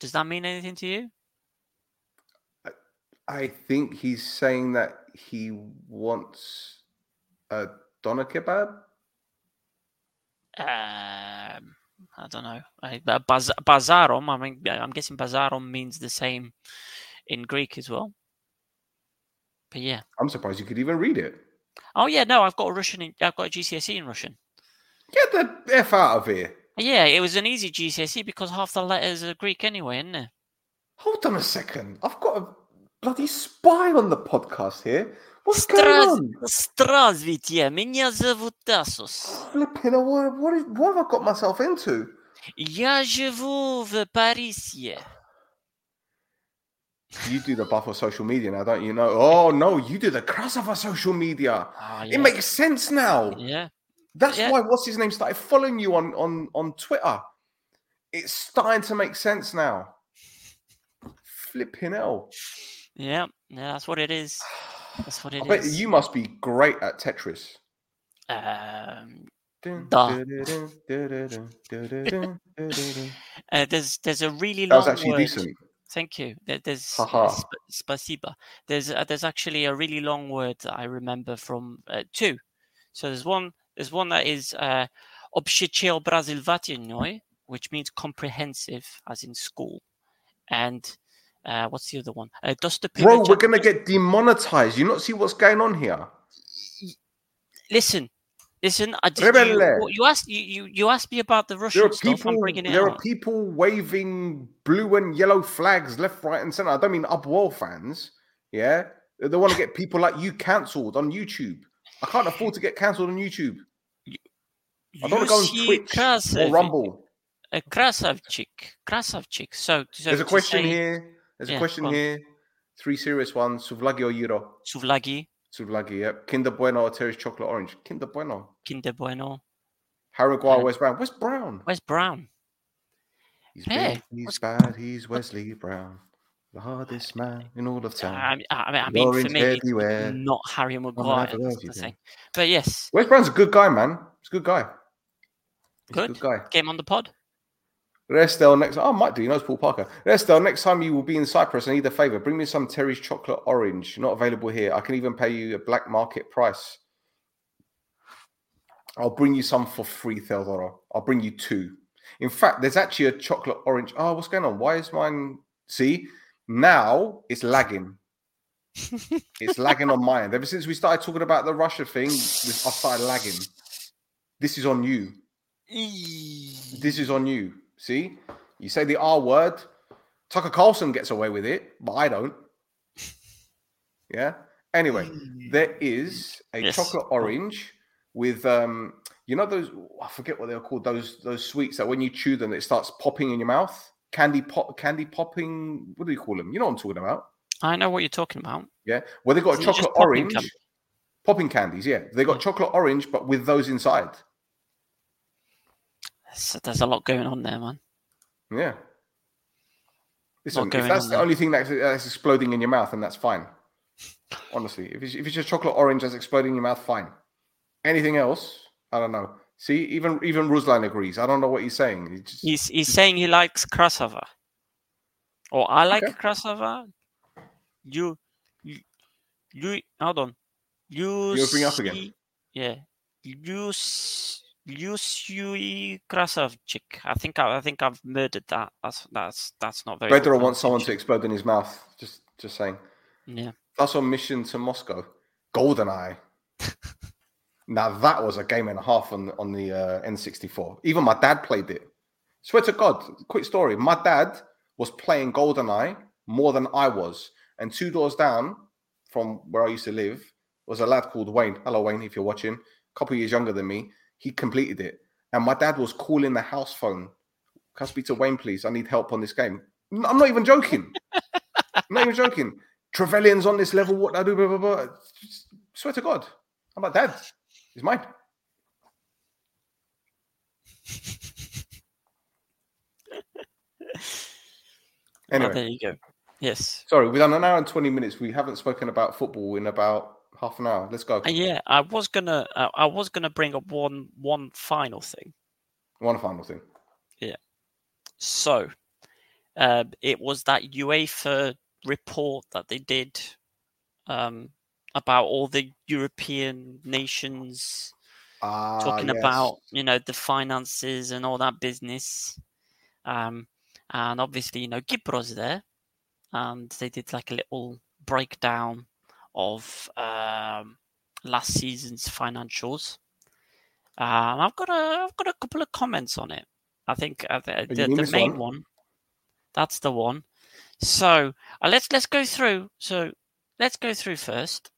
Does that mean anything to you? I, I think he's saying that he wants a doner kebab. Um, I don't know. I, baz- bazarom. I mean, I'm guessing bazarom means the same in Greek as well. But yeah, I'm surprised you could even read it. Oh yeah, no, I've got a Russian. In, I've got a GCSE in Russian. Get the f out of here. Yeah, it was an easy GCSE because half the letters are Greek anyway, isn't it? Hold on a second. I've got a bloody spy on the podcast here. What's going on? Здравствуйте, меня зовут Тасос. Flipping, what, what, is, what have I got myself into? Я живу в Парисе. You do the buff of social media now, don't you know? Oh no, you do the cross of our social media. Ah, It makes sense now. yeah. That's Yeah. why what's his name started following you on on on Twitter. It's starting to make sense now. Flipping hell. Yeah, yeah, that's what it is. That's what I it bet is. you must be great at Tetris. Um, Duh. uh, there's there's a really That long was actually word. decent. Thank you. There, there's uh, sp- spasiba. There's uh, there's actually a really long word that I remember from uh, two. So there's one there's one that is uh, which means comprehensive, as in school, and uh, what's the other one? Uh, Bro, we're gonna get demonetized. You not see what's going on here? Listen, listen. I just, you, you asked you, you asked me about the There Russian are stuff. people. I'm bringing it There are people waving blue and yellow flags left, right, and center. I don't mean APOEL fans. Yeah, they want to get people like you cancelled on YouTube. I can't afford to get cancelled on YouTube. I don't want to go on Twitch or Rumble. Uh, a Krasavchik. Krasavchik. So, so There's a question say here. There's a question here. Three serious ones. Suvlagi or Euro? Suvlagi, Suvlagi, yep. Kinder Bueno or Terry's Chocolate Orange? Kinder Bueno. Kinder Bueno. Harry Maguire, Uh, Wes Brown. Wes Brown. Where's Brown? He's Hey, big, he's what's- bad, he's Wesley Brown. The hardest man in all of town. I mean, I mean, I mean for me, everywhere. not Harry Maguire. have a that's go, the you thing. think? But yes, Wes Brown's a good guy, man. He's a good guy. He's Good. good guy. game on the pod. Restel, next oh, I might do. You know, it's Paul Parker. Restel, next time you will be in Cyprus, I need a favor. Bring me some Terry's chocolate orange. Not available here. I can even pay you a black market price. I'll bring you some for free, Theodoro. I'll bring you two. In fact, there's actually a chocolate orange. Oh, what's going on? Why is mine? See, now it's lagging. it's lagging on my end. Ever since we started talking about the Russia thing, I started lagging. This is on you. This is on you. See, you say the R word. Tucker Carlson gets away with it, but I don't. Yeah. Anyway, there is a Yes. chocolate orange with um, you know those I forget what they're called. Those those sweets that when you chew them, it starts popping in your mouth. Candy pop, candy popping. What do you call them? You know what I'm talking about? I know what you're talking about. Yeah. Well, they've got Is a it just chocolate popping orange, candy? popping candies. Yeah, they got Yeah. chocolate orange, but with those inside. So there's a lot going on there, man. Yeah. Listen, if that's on the there. only thing that's, that's exploding in your mouth, then that's fine. Honestly, if it's, if it's just chocolate orange that's exploding in your mouth, fine. Anything else, I don't know. See, even even Ruslan agrees. I don't know what he's saying. He just, He's he's saying he likes Krasava. Or I like Okay. Krasava. You, you, you, hold on. You You'll bring up again. see- Yeah. Yus, Yusui Krasavchik. I think I, I think I've murdered that. That's that's that's not very. Federer wants someone to explode in his mouth. Just just saying. Yeah. That's on mission to Moscow. Goldeneye. now that was a game and a half on on the uh, N64. Even my dad played it. Swear to God, quick story. My dad was playing Goldeneye more than I was, and two doors down from where I used to live was a lad called Wayne. Hello, Wayne, if you're watching. A couple years younger than me. He completed it, and my dad was calling the house phone. Can I speak to Wayne, please? I need help on this game. I'm not even joking. I'm not even joking. Trevelyan's on this level. What I do? Blah, blah, blah. Just swear to God. I'm like, Dad, it's mine. Oh, Anyway, there you go. Yes. sorry, we've done an hour and 20 minutes. We haven't spoken about football in about half an hour. Let's go. Uh, yeah, I was gonna uh, I was gonna bring up one one final thing. One final thing. Yeah. So, uh, it was that UEFA report that they did um, about all the European nations Ah, talking yes. about you know the finances and all that business. Um, and obviously, you know, Gibro's there, and they did like a little breakdown of um, last season's financials. And I've got a I've got a couple of comments on it. I think uh, the, the, the main one? one? that's the one. So uh, let's let's go through. So let's go through first.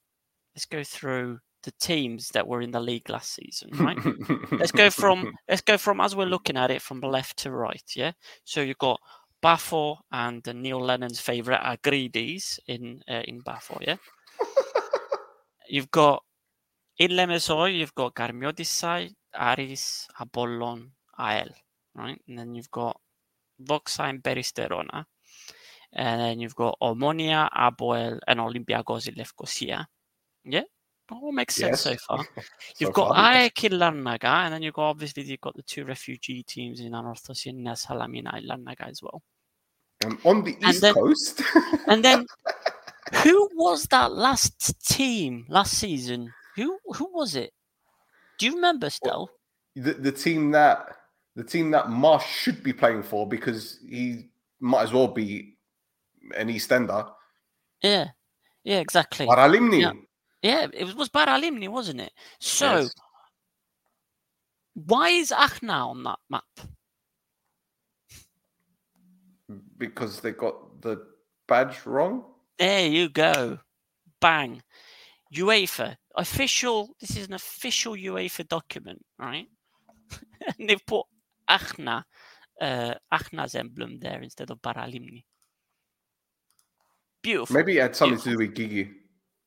Let's go through the teams that were in the league last season, right? let's go from let's go from as we're looking at it from left to right. Yeah. So you've got Bafo and Neil Lennon's favorite Agrides in uh, in Bafo. Yeah. You've got in Lemesoy, you've got Garmiodisai, Aris, Apollon, AEL, right? And then you've got Doxa and Peristerona. And then you've got Omonia, APOEL, and Olympiacos in Lefkosia. Yeah? All makes sense yes. so far. You've so got AEK in Larnaga, and then you've got obviously you've got the two refugee teams in Anorthosia and Salamina in Larnaga as well. Um, on the east then, coast. and then who was that last team last season? Who who was it? Do you remember still? The the team that the team that Marsh should be playing for because he might as well be an Eastender. Yeah, yeah, exactly. Paralimni. Yeah. yeah, it was, was Paralimni, wasn't it? So, yes. why is Achna on that map? Because they got the badge wrong. There you go. Bang. UEFA official. This is an official UEFA document, right? and they've put Achna, uh, Achna's emblem there instead of Paralimni. Beautiful. Maybe it had something Beautiful. to do with Gigi. Maybe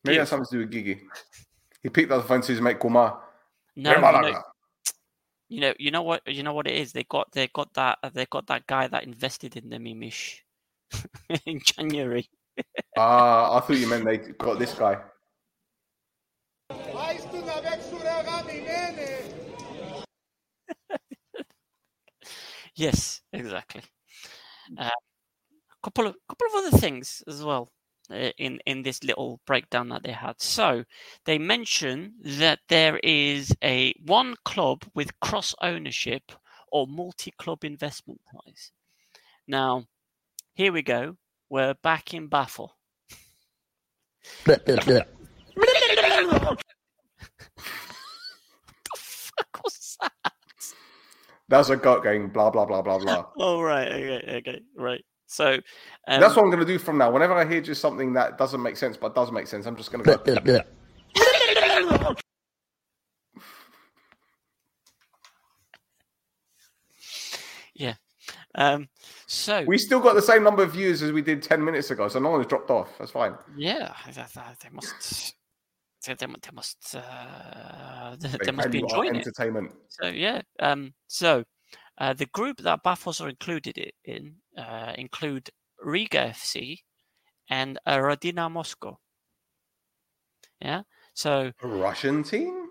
Beautiful. it had something to do with Gigi. He picked up the phone to his mate Kumar. No, you know, you know, you know what, you know what it is. They got, they got that, they got that guy that invested in the Mimish in January. Ah, uh, I thought you meant they got this guy. yes, exactly. Uh, a couple of couple of other things as well uh, in in this little breakdown that they had. So they mention that there is a one club with cross ownership or multi-club investment ties. Now, here we go. We're back in Bafo. the fuck was that? That's a gut going blah blah blah blah blah. oh right, okay, okay, right. So um, that's what I'm going to do from now. Whenever I hear just something that doesn't make sense but does make sense, I'm just going to go. yeah. Um, so we still got the same number of views as we did ten minutes ago, so no one's dropped off. That's fine. Yeah, they must. They, they must. Uh, they, they must be enjoying entertainment. It. So yeah. Um. So, uh, the group that Bafos are included in uh, include Riga FC and uh, Rodina Moscow. Yeah. So a Russian team.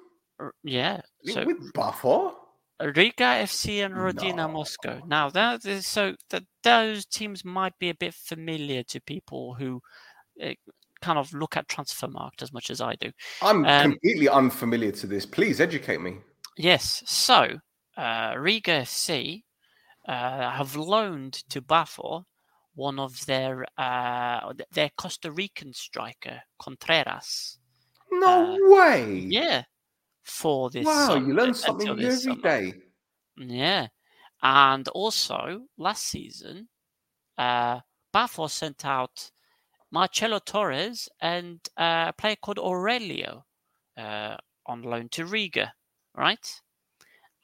Yeah. So with Bafo. Riga FC and Rodina no. Moscow. Now, that is, so that those teams might be a bit familiar to people who uh, kind of look at Transfermarkt as much as I do. I'm um, completely unfamiliar to this. Please educate me. Yes. So, uh, Riga FC uh, have loaned to Bafo one of their uh, their Costa Rican striker Contreras. No way. Yeah, for this. Wow, you learn something every summer. day. Yeah, and also last season, uh, Bafo sent out Marcelo Torres and uh, a player called Aurelio uh, on loan to Riga, right?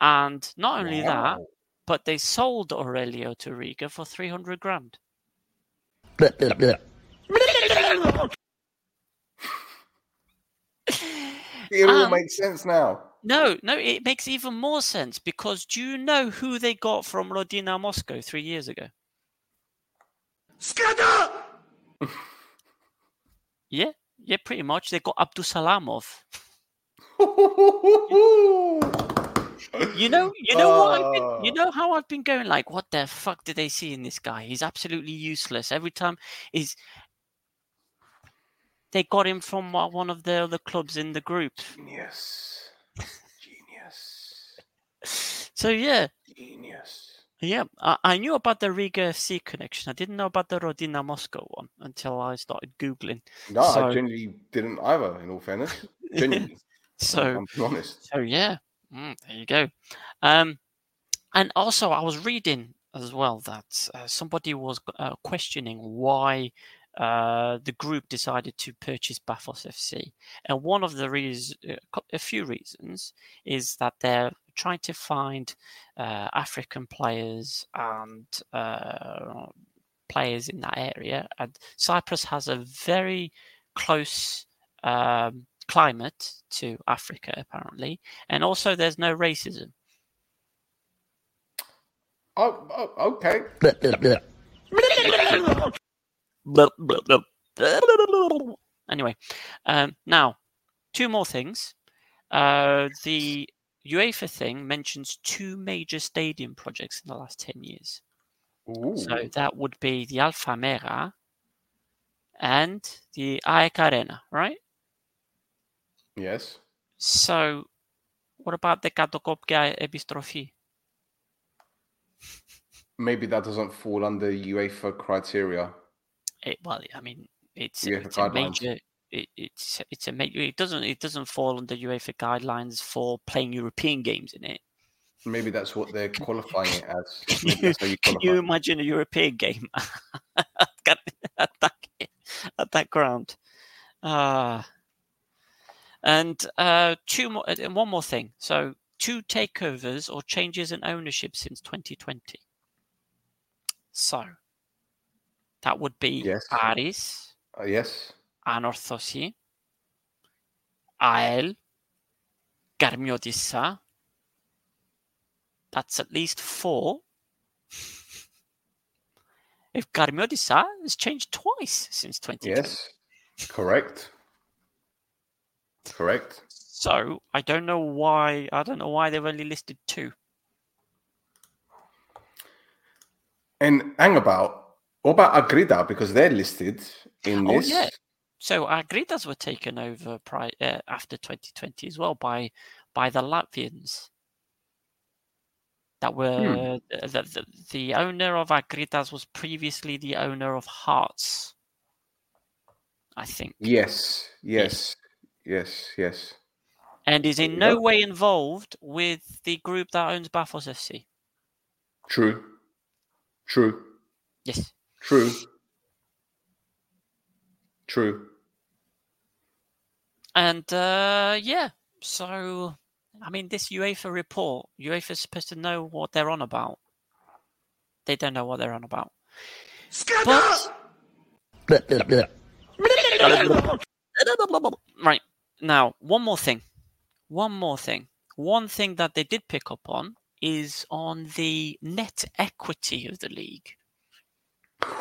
And not only wow. that, but they sold Aurelio to Riga for 300 grand. It all um, makes sense now. No, no, it makes even more sense because do you know who they got from Rodina Moscow three years ago? Skada! yeah, yeah, pretty much. They got Abdusalamov. you know, you know uh... what? I've been, you ah. know how I've been going like, what the fuck did they see in this guy? He's absolutely useless. Every time he's they got him from uh, one of the other clubs in the group. Genius. Genius. so yeah. Genius. Yeah, I, I, knew about the Riga FC connection. I didn't know about the Rodina Moscow one until I started googling. No, so... I genuinely didn't either. In all fairness, genuinely. So, I'm honest. so yeah, mm, there you go. Um, and also, I was reading as well that uh, somebody was uh, questioning why uh, the group decided to purchase Bafos FC, and one of the reasons, a few reasons, is that they're trying to find uh, African players and uh, players in that area. And Cyprus has a very close um, climate to Africa, apparently, and also there's no racism. Oh, oh okay. anyway, um, now two more things. Uh, the UEFA thing mentions two major stadium projects in the last 10 years. Ooh. So that would be the Alphamega and the AEK Arena, right? Yes. So what about the Katokopia Epistrophy? Maybe that doesn't fall under UEFA criteria. It, well, I mean, it's, UEFA it's a major. It, it's it's a major. It doesn't it doesn't fall under UEFA guidelines for playing European games in it. Maybe that's what they're qualifying it as. Can you, can you imagine a European game at, that, at, that, at that ground? Ah. and uh, two more, uh, and one more thing. So, two takeovers or changes in ownership since 2020. So, that would be Yes. Aris, Uh, yes. Anorthosi, AEL, Karmiotissa. That's at least four. if Karmiotissa has changed twice since 2020. Yes. Correct. Correct. So I don't know why. I don't know why they've only listed two. And hang about. What about Agrida? Because they're listed in this. Oh, this. yeah. So Agridas were taken over pri- uh, after 2020 as well by by the Latvians. That were uh, the, the the owner of Agridas was previously the owner of Hearts. I think, Yes. Yes. Yes. Yes. and is in no way involved with the group that owns Bafos FC. True. True. Yes. True. True. And uh, yeah, so I mean, this UEFA report, UEFA is supposed to know what they're on about. They don't know what they're on about. Right now, one more thing. One more thing. One thing that they did pick up on is on the net equity of the league.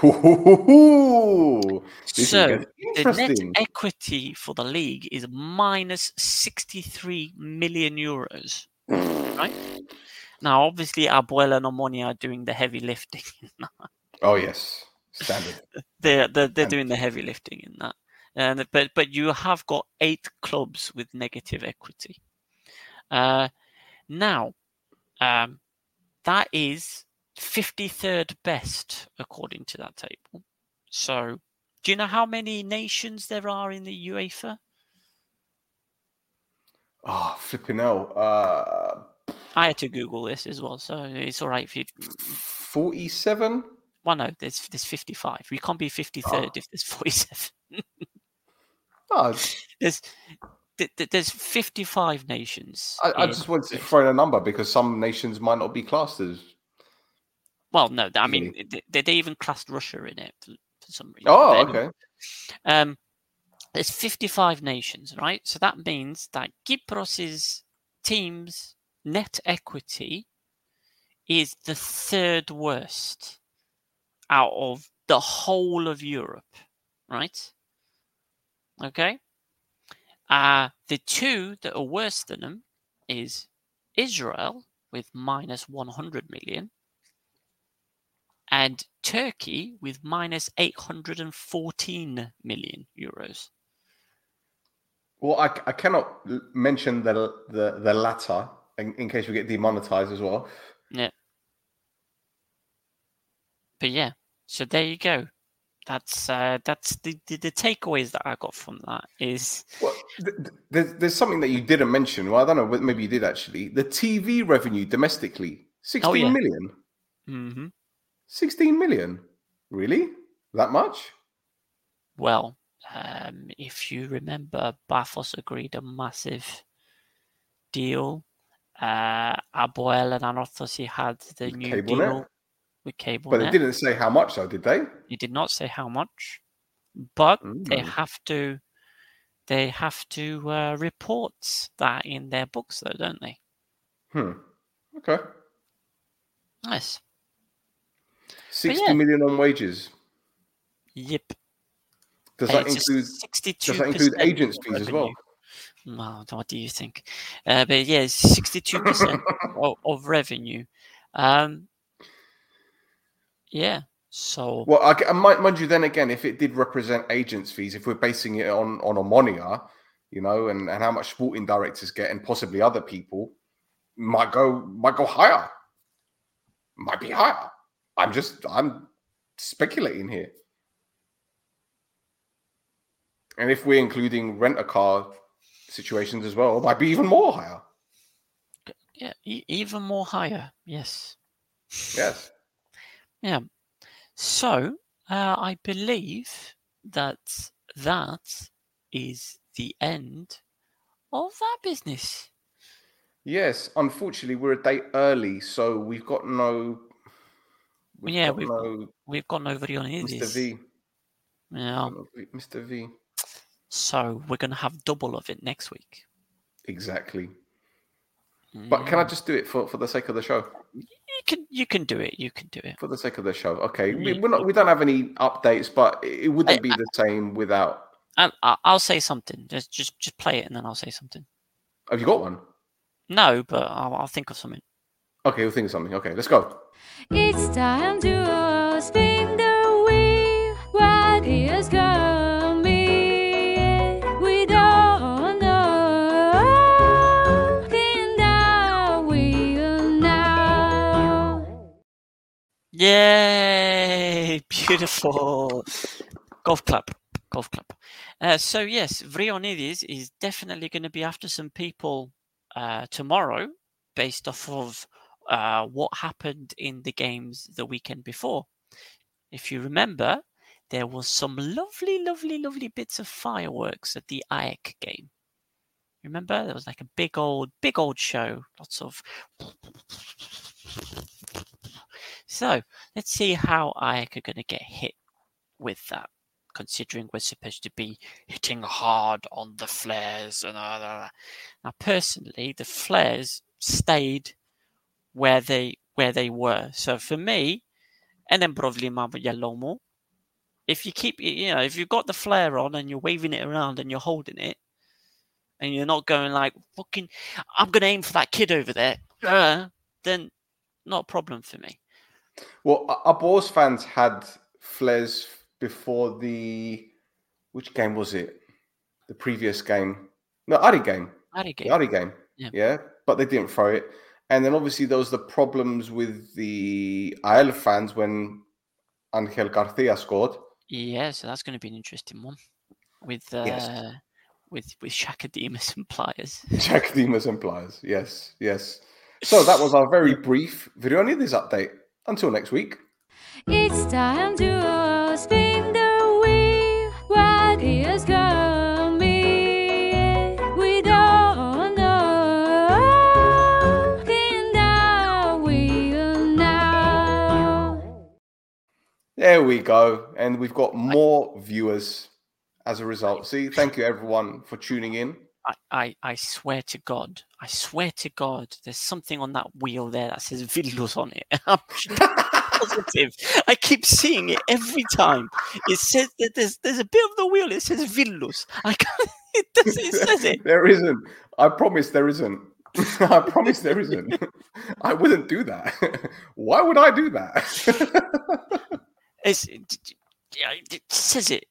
Ooh, so the net equity for the league is minus 63 million euros. Right? Now, obviously, APOEL and Omoni are doing the heavy lifting. Oh yes, standard. they're they're, they're And- doing the heavy lifting in that. And but but you have got eight clubs with negative equity. Uh, now, um, that is fifty third best according to that table. So, do you know how many nations there are in the UEFA? Oh, flipping hell. Uh, I had to Google this as well, so it's all right if you. forty-seven. Well, no, there's there's fifty five. We can't be fifty third Oh. Ah. if there's forty seven. Oh, ah, There's th- th- there's fifty five nations. I, I just wanted to throw in a number because some nations might not be classed as. Well, no, I mean they, they even classed Russia in it for, for some reason. Oh, okay. Um, there's 55 nations, right? So that means that Kypros's team's net equity is the third worst out of the whole of Europe, right? Okay. Uh, the two that are worse than them is Israel with minus 100 million and Turkey with minus 814 million euros. Well, I, I cannot mention the the the latter in, in case we get demonetized as well. Yeah. But yeah, so there you go. that's uh, that's the, the the takeaways that I got from that is Well, th- th- there's, there's something that you didn't mention. Well, I don't know. but Maybe you did actually. The TV revenue domestically, sixteen yeah. million. mhm. 16 million. Really? That much? well, um, if you remember, Pafos agreed a massive deal. Uh, APOEL and Anorthosi had the With new deal with cable. But they didn't say how much, though, did they? He did not say how much, but they Mm. have to. They have to uh, report that in their books, though, don't they? Hmm. Okay. Nice. Sixty yeah. million on wages. Yep. Does that include? Does that include agents fees as well? Well, what do you think? Uh, but yeah, sixty-two percent of, of revenue. Um, yeah. So Well, I, and mind, mind you, then again, if it did represent agents fees, if we're basing it on on Omonia, you know, and, and how much sporting directors get, and possibly other people, might go might go higher, might be higher. I'm just I'm speculating here. And if we're including rent a car situations as well, it might be even more higher. yeah, e- even more higher. Yes. Yes. Yeah. So uh, I believe that that is the end of that business. Yes. Unfortunately, we're a day early, so we've got no. We've Yeah, got we've- no We've gone over the Mr. V. Yeah. Mr. V. So we're going to have double of it next week. Exactly. But can I Mm. just do it for, for the sake of the show? You can you can do it. You can do it. For the sake of the show. Okay. we, we're not we don't have any updates, but it wouldn't I- be the same without I- I'll say something. Just just just play it, and then I'll say something. have you got one? No, but I'll, I'll think of something. Okay, we'll think of something. Okay, let's go. It's time to spin the wheel. What is coming? We don't know. Spin the wheel now. Yay! Beautiful. Golf club. Golf club. Uh, so yes, Vrionidis is definitely going to be after some people uh, tomorrow, based off of uh, what happened in the games the weekend before. If you remember, there was some lovely, lovely, lovely bits of fireworks at the AEK game. Remember, there was like a big old, big old show. Lots of. So let's see how AEK are going to get hit with that, considering we're supposed to be hitting hard on the flares and all that. Now, personally, the flares stayed where they where they were. So for me, and then problema Yalomo. If you keep, you know, if you've got the flare on and you're waving it around and you're holding it, and you're not going like fucking, I'm gonna aim for that kid over there, uh, then not a problem for me. Well, our Boars fans had flares before the which game was it? The previous game. No, Ari game. Ari The game. Ari game. Yeah. yeah, but they didn't throw it. And then obviously there was the problems with the Isle fans when Angel Garcia scored. Yeah, so that's going to be an interesting one with uh, Yes. with with Shakademus and Pliers. Jack Demas and Pliers. Yes, yes. So that was our very brief Virionidis update. Until next week. It's time to There we go. And we've got more viewers as a result. See, thank you everyone for tuning in. I, I I swear to God, I swear to God, there's something on that wheel there that says Villus on it. I'm positive. I keep seeing it every time. It says that there's there's a bit of the wheel. It says Villus. I can't, it does it says it. there isn't. I promise there isn't. I promise there isn't. I wouldn't do that. Why would I do that? It's it, it says it.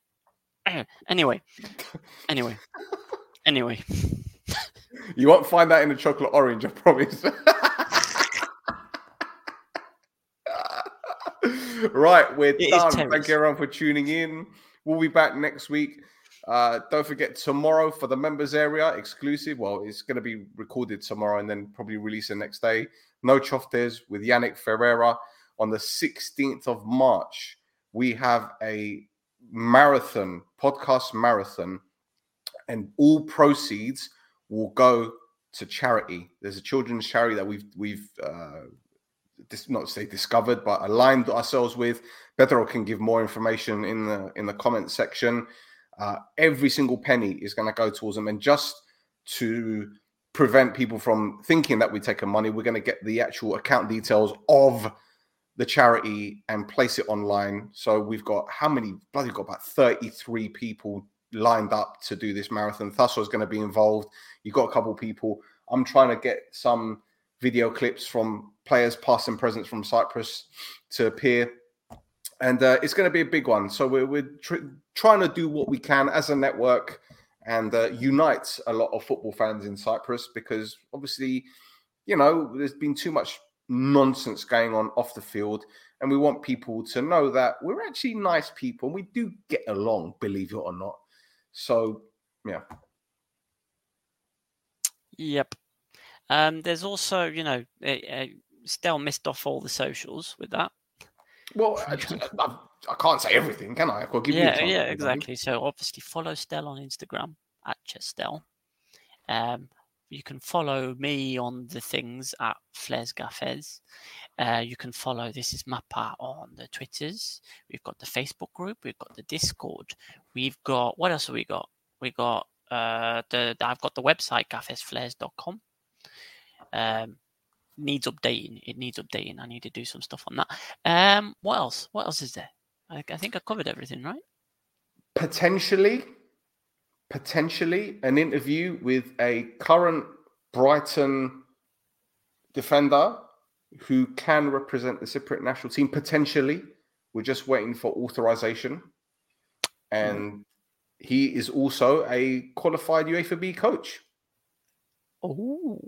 Anyway, anyway, anyway. you won't find that in the chocolate orange, I promise. right, we're It done. Thank you everyone for tuning in. We'll be back next week. Uh, don't forget tomorrow for the members area exclusive. Well, it's going to be recorded tomorrow and then probably released the next day. No Choftes with Yannick Ferreira on the 16th of March. We have a marathon, podcast marathon, and all proceeds will go to charity. There's a children's charity that we've we've uh, dis- not say discovered, but aligned ourselves with. Pedro can give more information in the in the comment section. Uh, every single penny is going to go towards them, and just to prevent people from thinking that we're taking money, we're going to get the actual account details of the charity and place it online. So we've got how many? Bloody got about thirty-three people lined up to do this marathon. Thassos is going to be involved. You've got a couple people. I'm trying to get some video clips from players past and present from Cyprus to appear. And uh, it's going to be a big one. So we're, we're tr- trying to do what we can as a network and uh, unite a lot of football fans in Cyprus because obviously, you know, there's been too much nonsense going on off the field. And we want people to know that we're actually nice people and we do get along, believe it or not. So, yeah. Yep. Um, there's also, you know, uh, uh, Stel missed off all the socials with that. Well, I, I, I can't say everything, can I? I've got to you a yeah, yeah, exactly. So obviously follow Stell on Instagram at Chestel. Um, you can follow me on the things at Flares Gaffes. Uh, you can follow This Is Mappa on the Twitters. We've got the Facebook group. We've got the Discord. We've got what else have we got? We got uh, the I've got the website gaffesflares.com. Um, needs updating. It needs updating. I need to do some stuff on that. Um, what else? What else is there? I, I think I covered everything, right? potentially, potentially an interview with a current Brighton defender who can represent the Cypriot national team. Potentially, we're just waiting for authorization, and he is also a qualified UEFA B coach. Oh,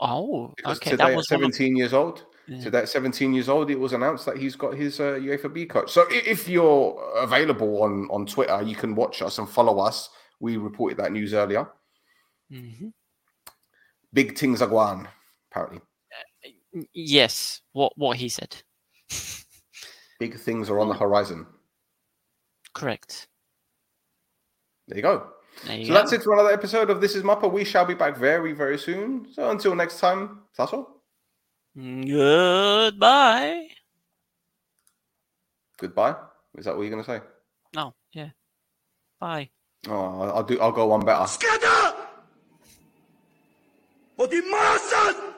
oh, Because okay. today That was one of, 17 years old, yeah. today at 17 years old, it was announced that he's got his uh, UEFA B coach. So if you're available on on Twitter, you can watch us and follow us. We reported that news earlier. Mhm. Big things are going, apparently. N- Yes, what what he said. Big things are on the horizon. Correct. There you go. There you So go. that's it for another episode of This Is Mappa. We shall be back very, very soon. So until next time, that's all. Goodbye. Goodbye. Is that what you're going to say? No, yeah. Bye. Oh, I'll do. I'll go one better. Scatter! What in Marathon!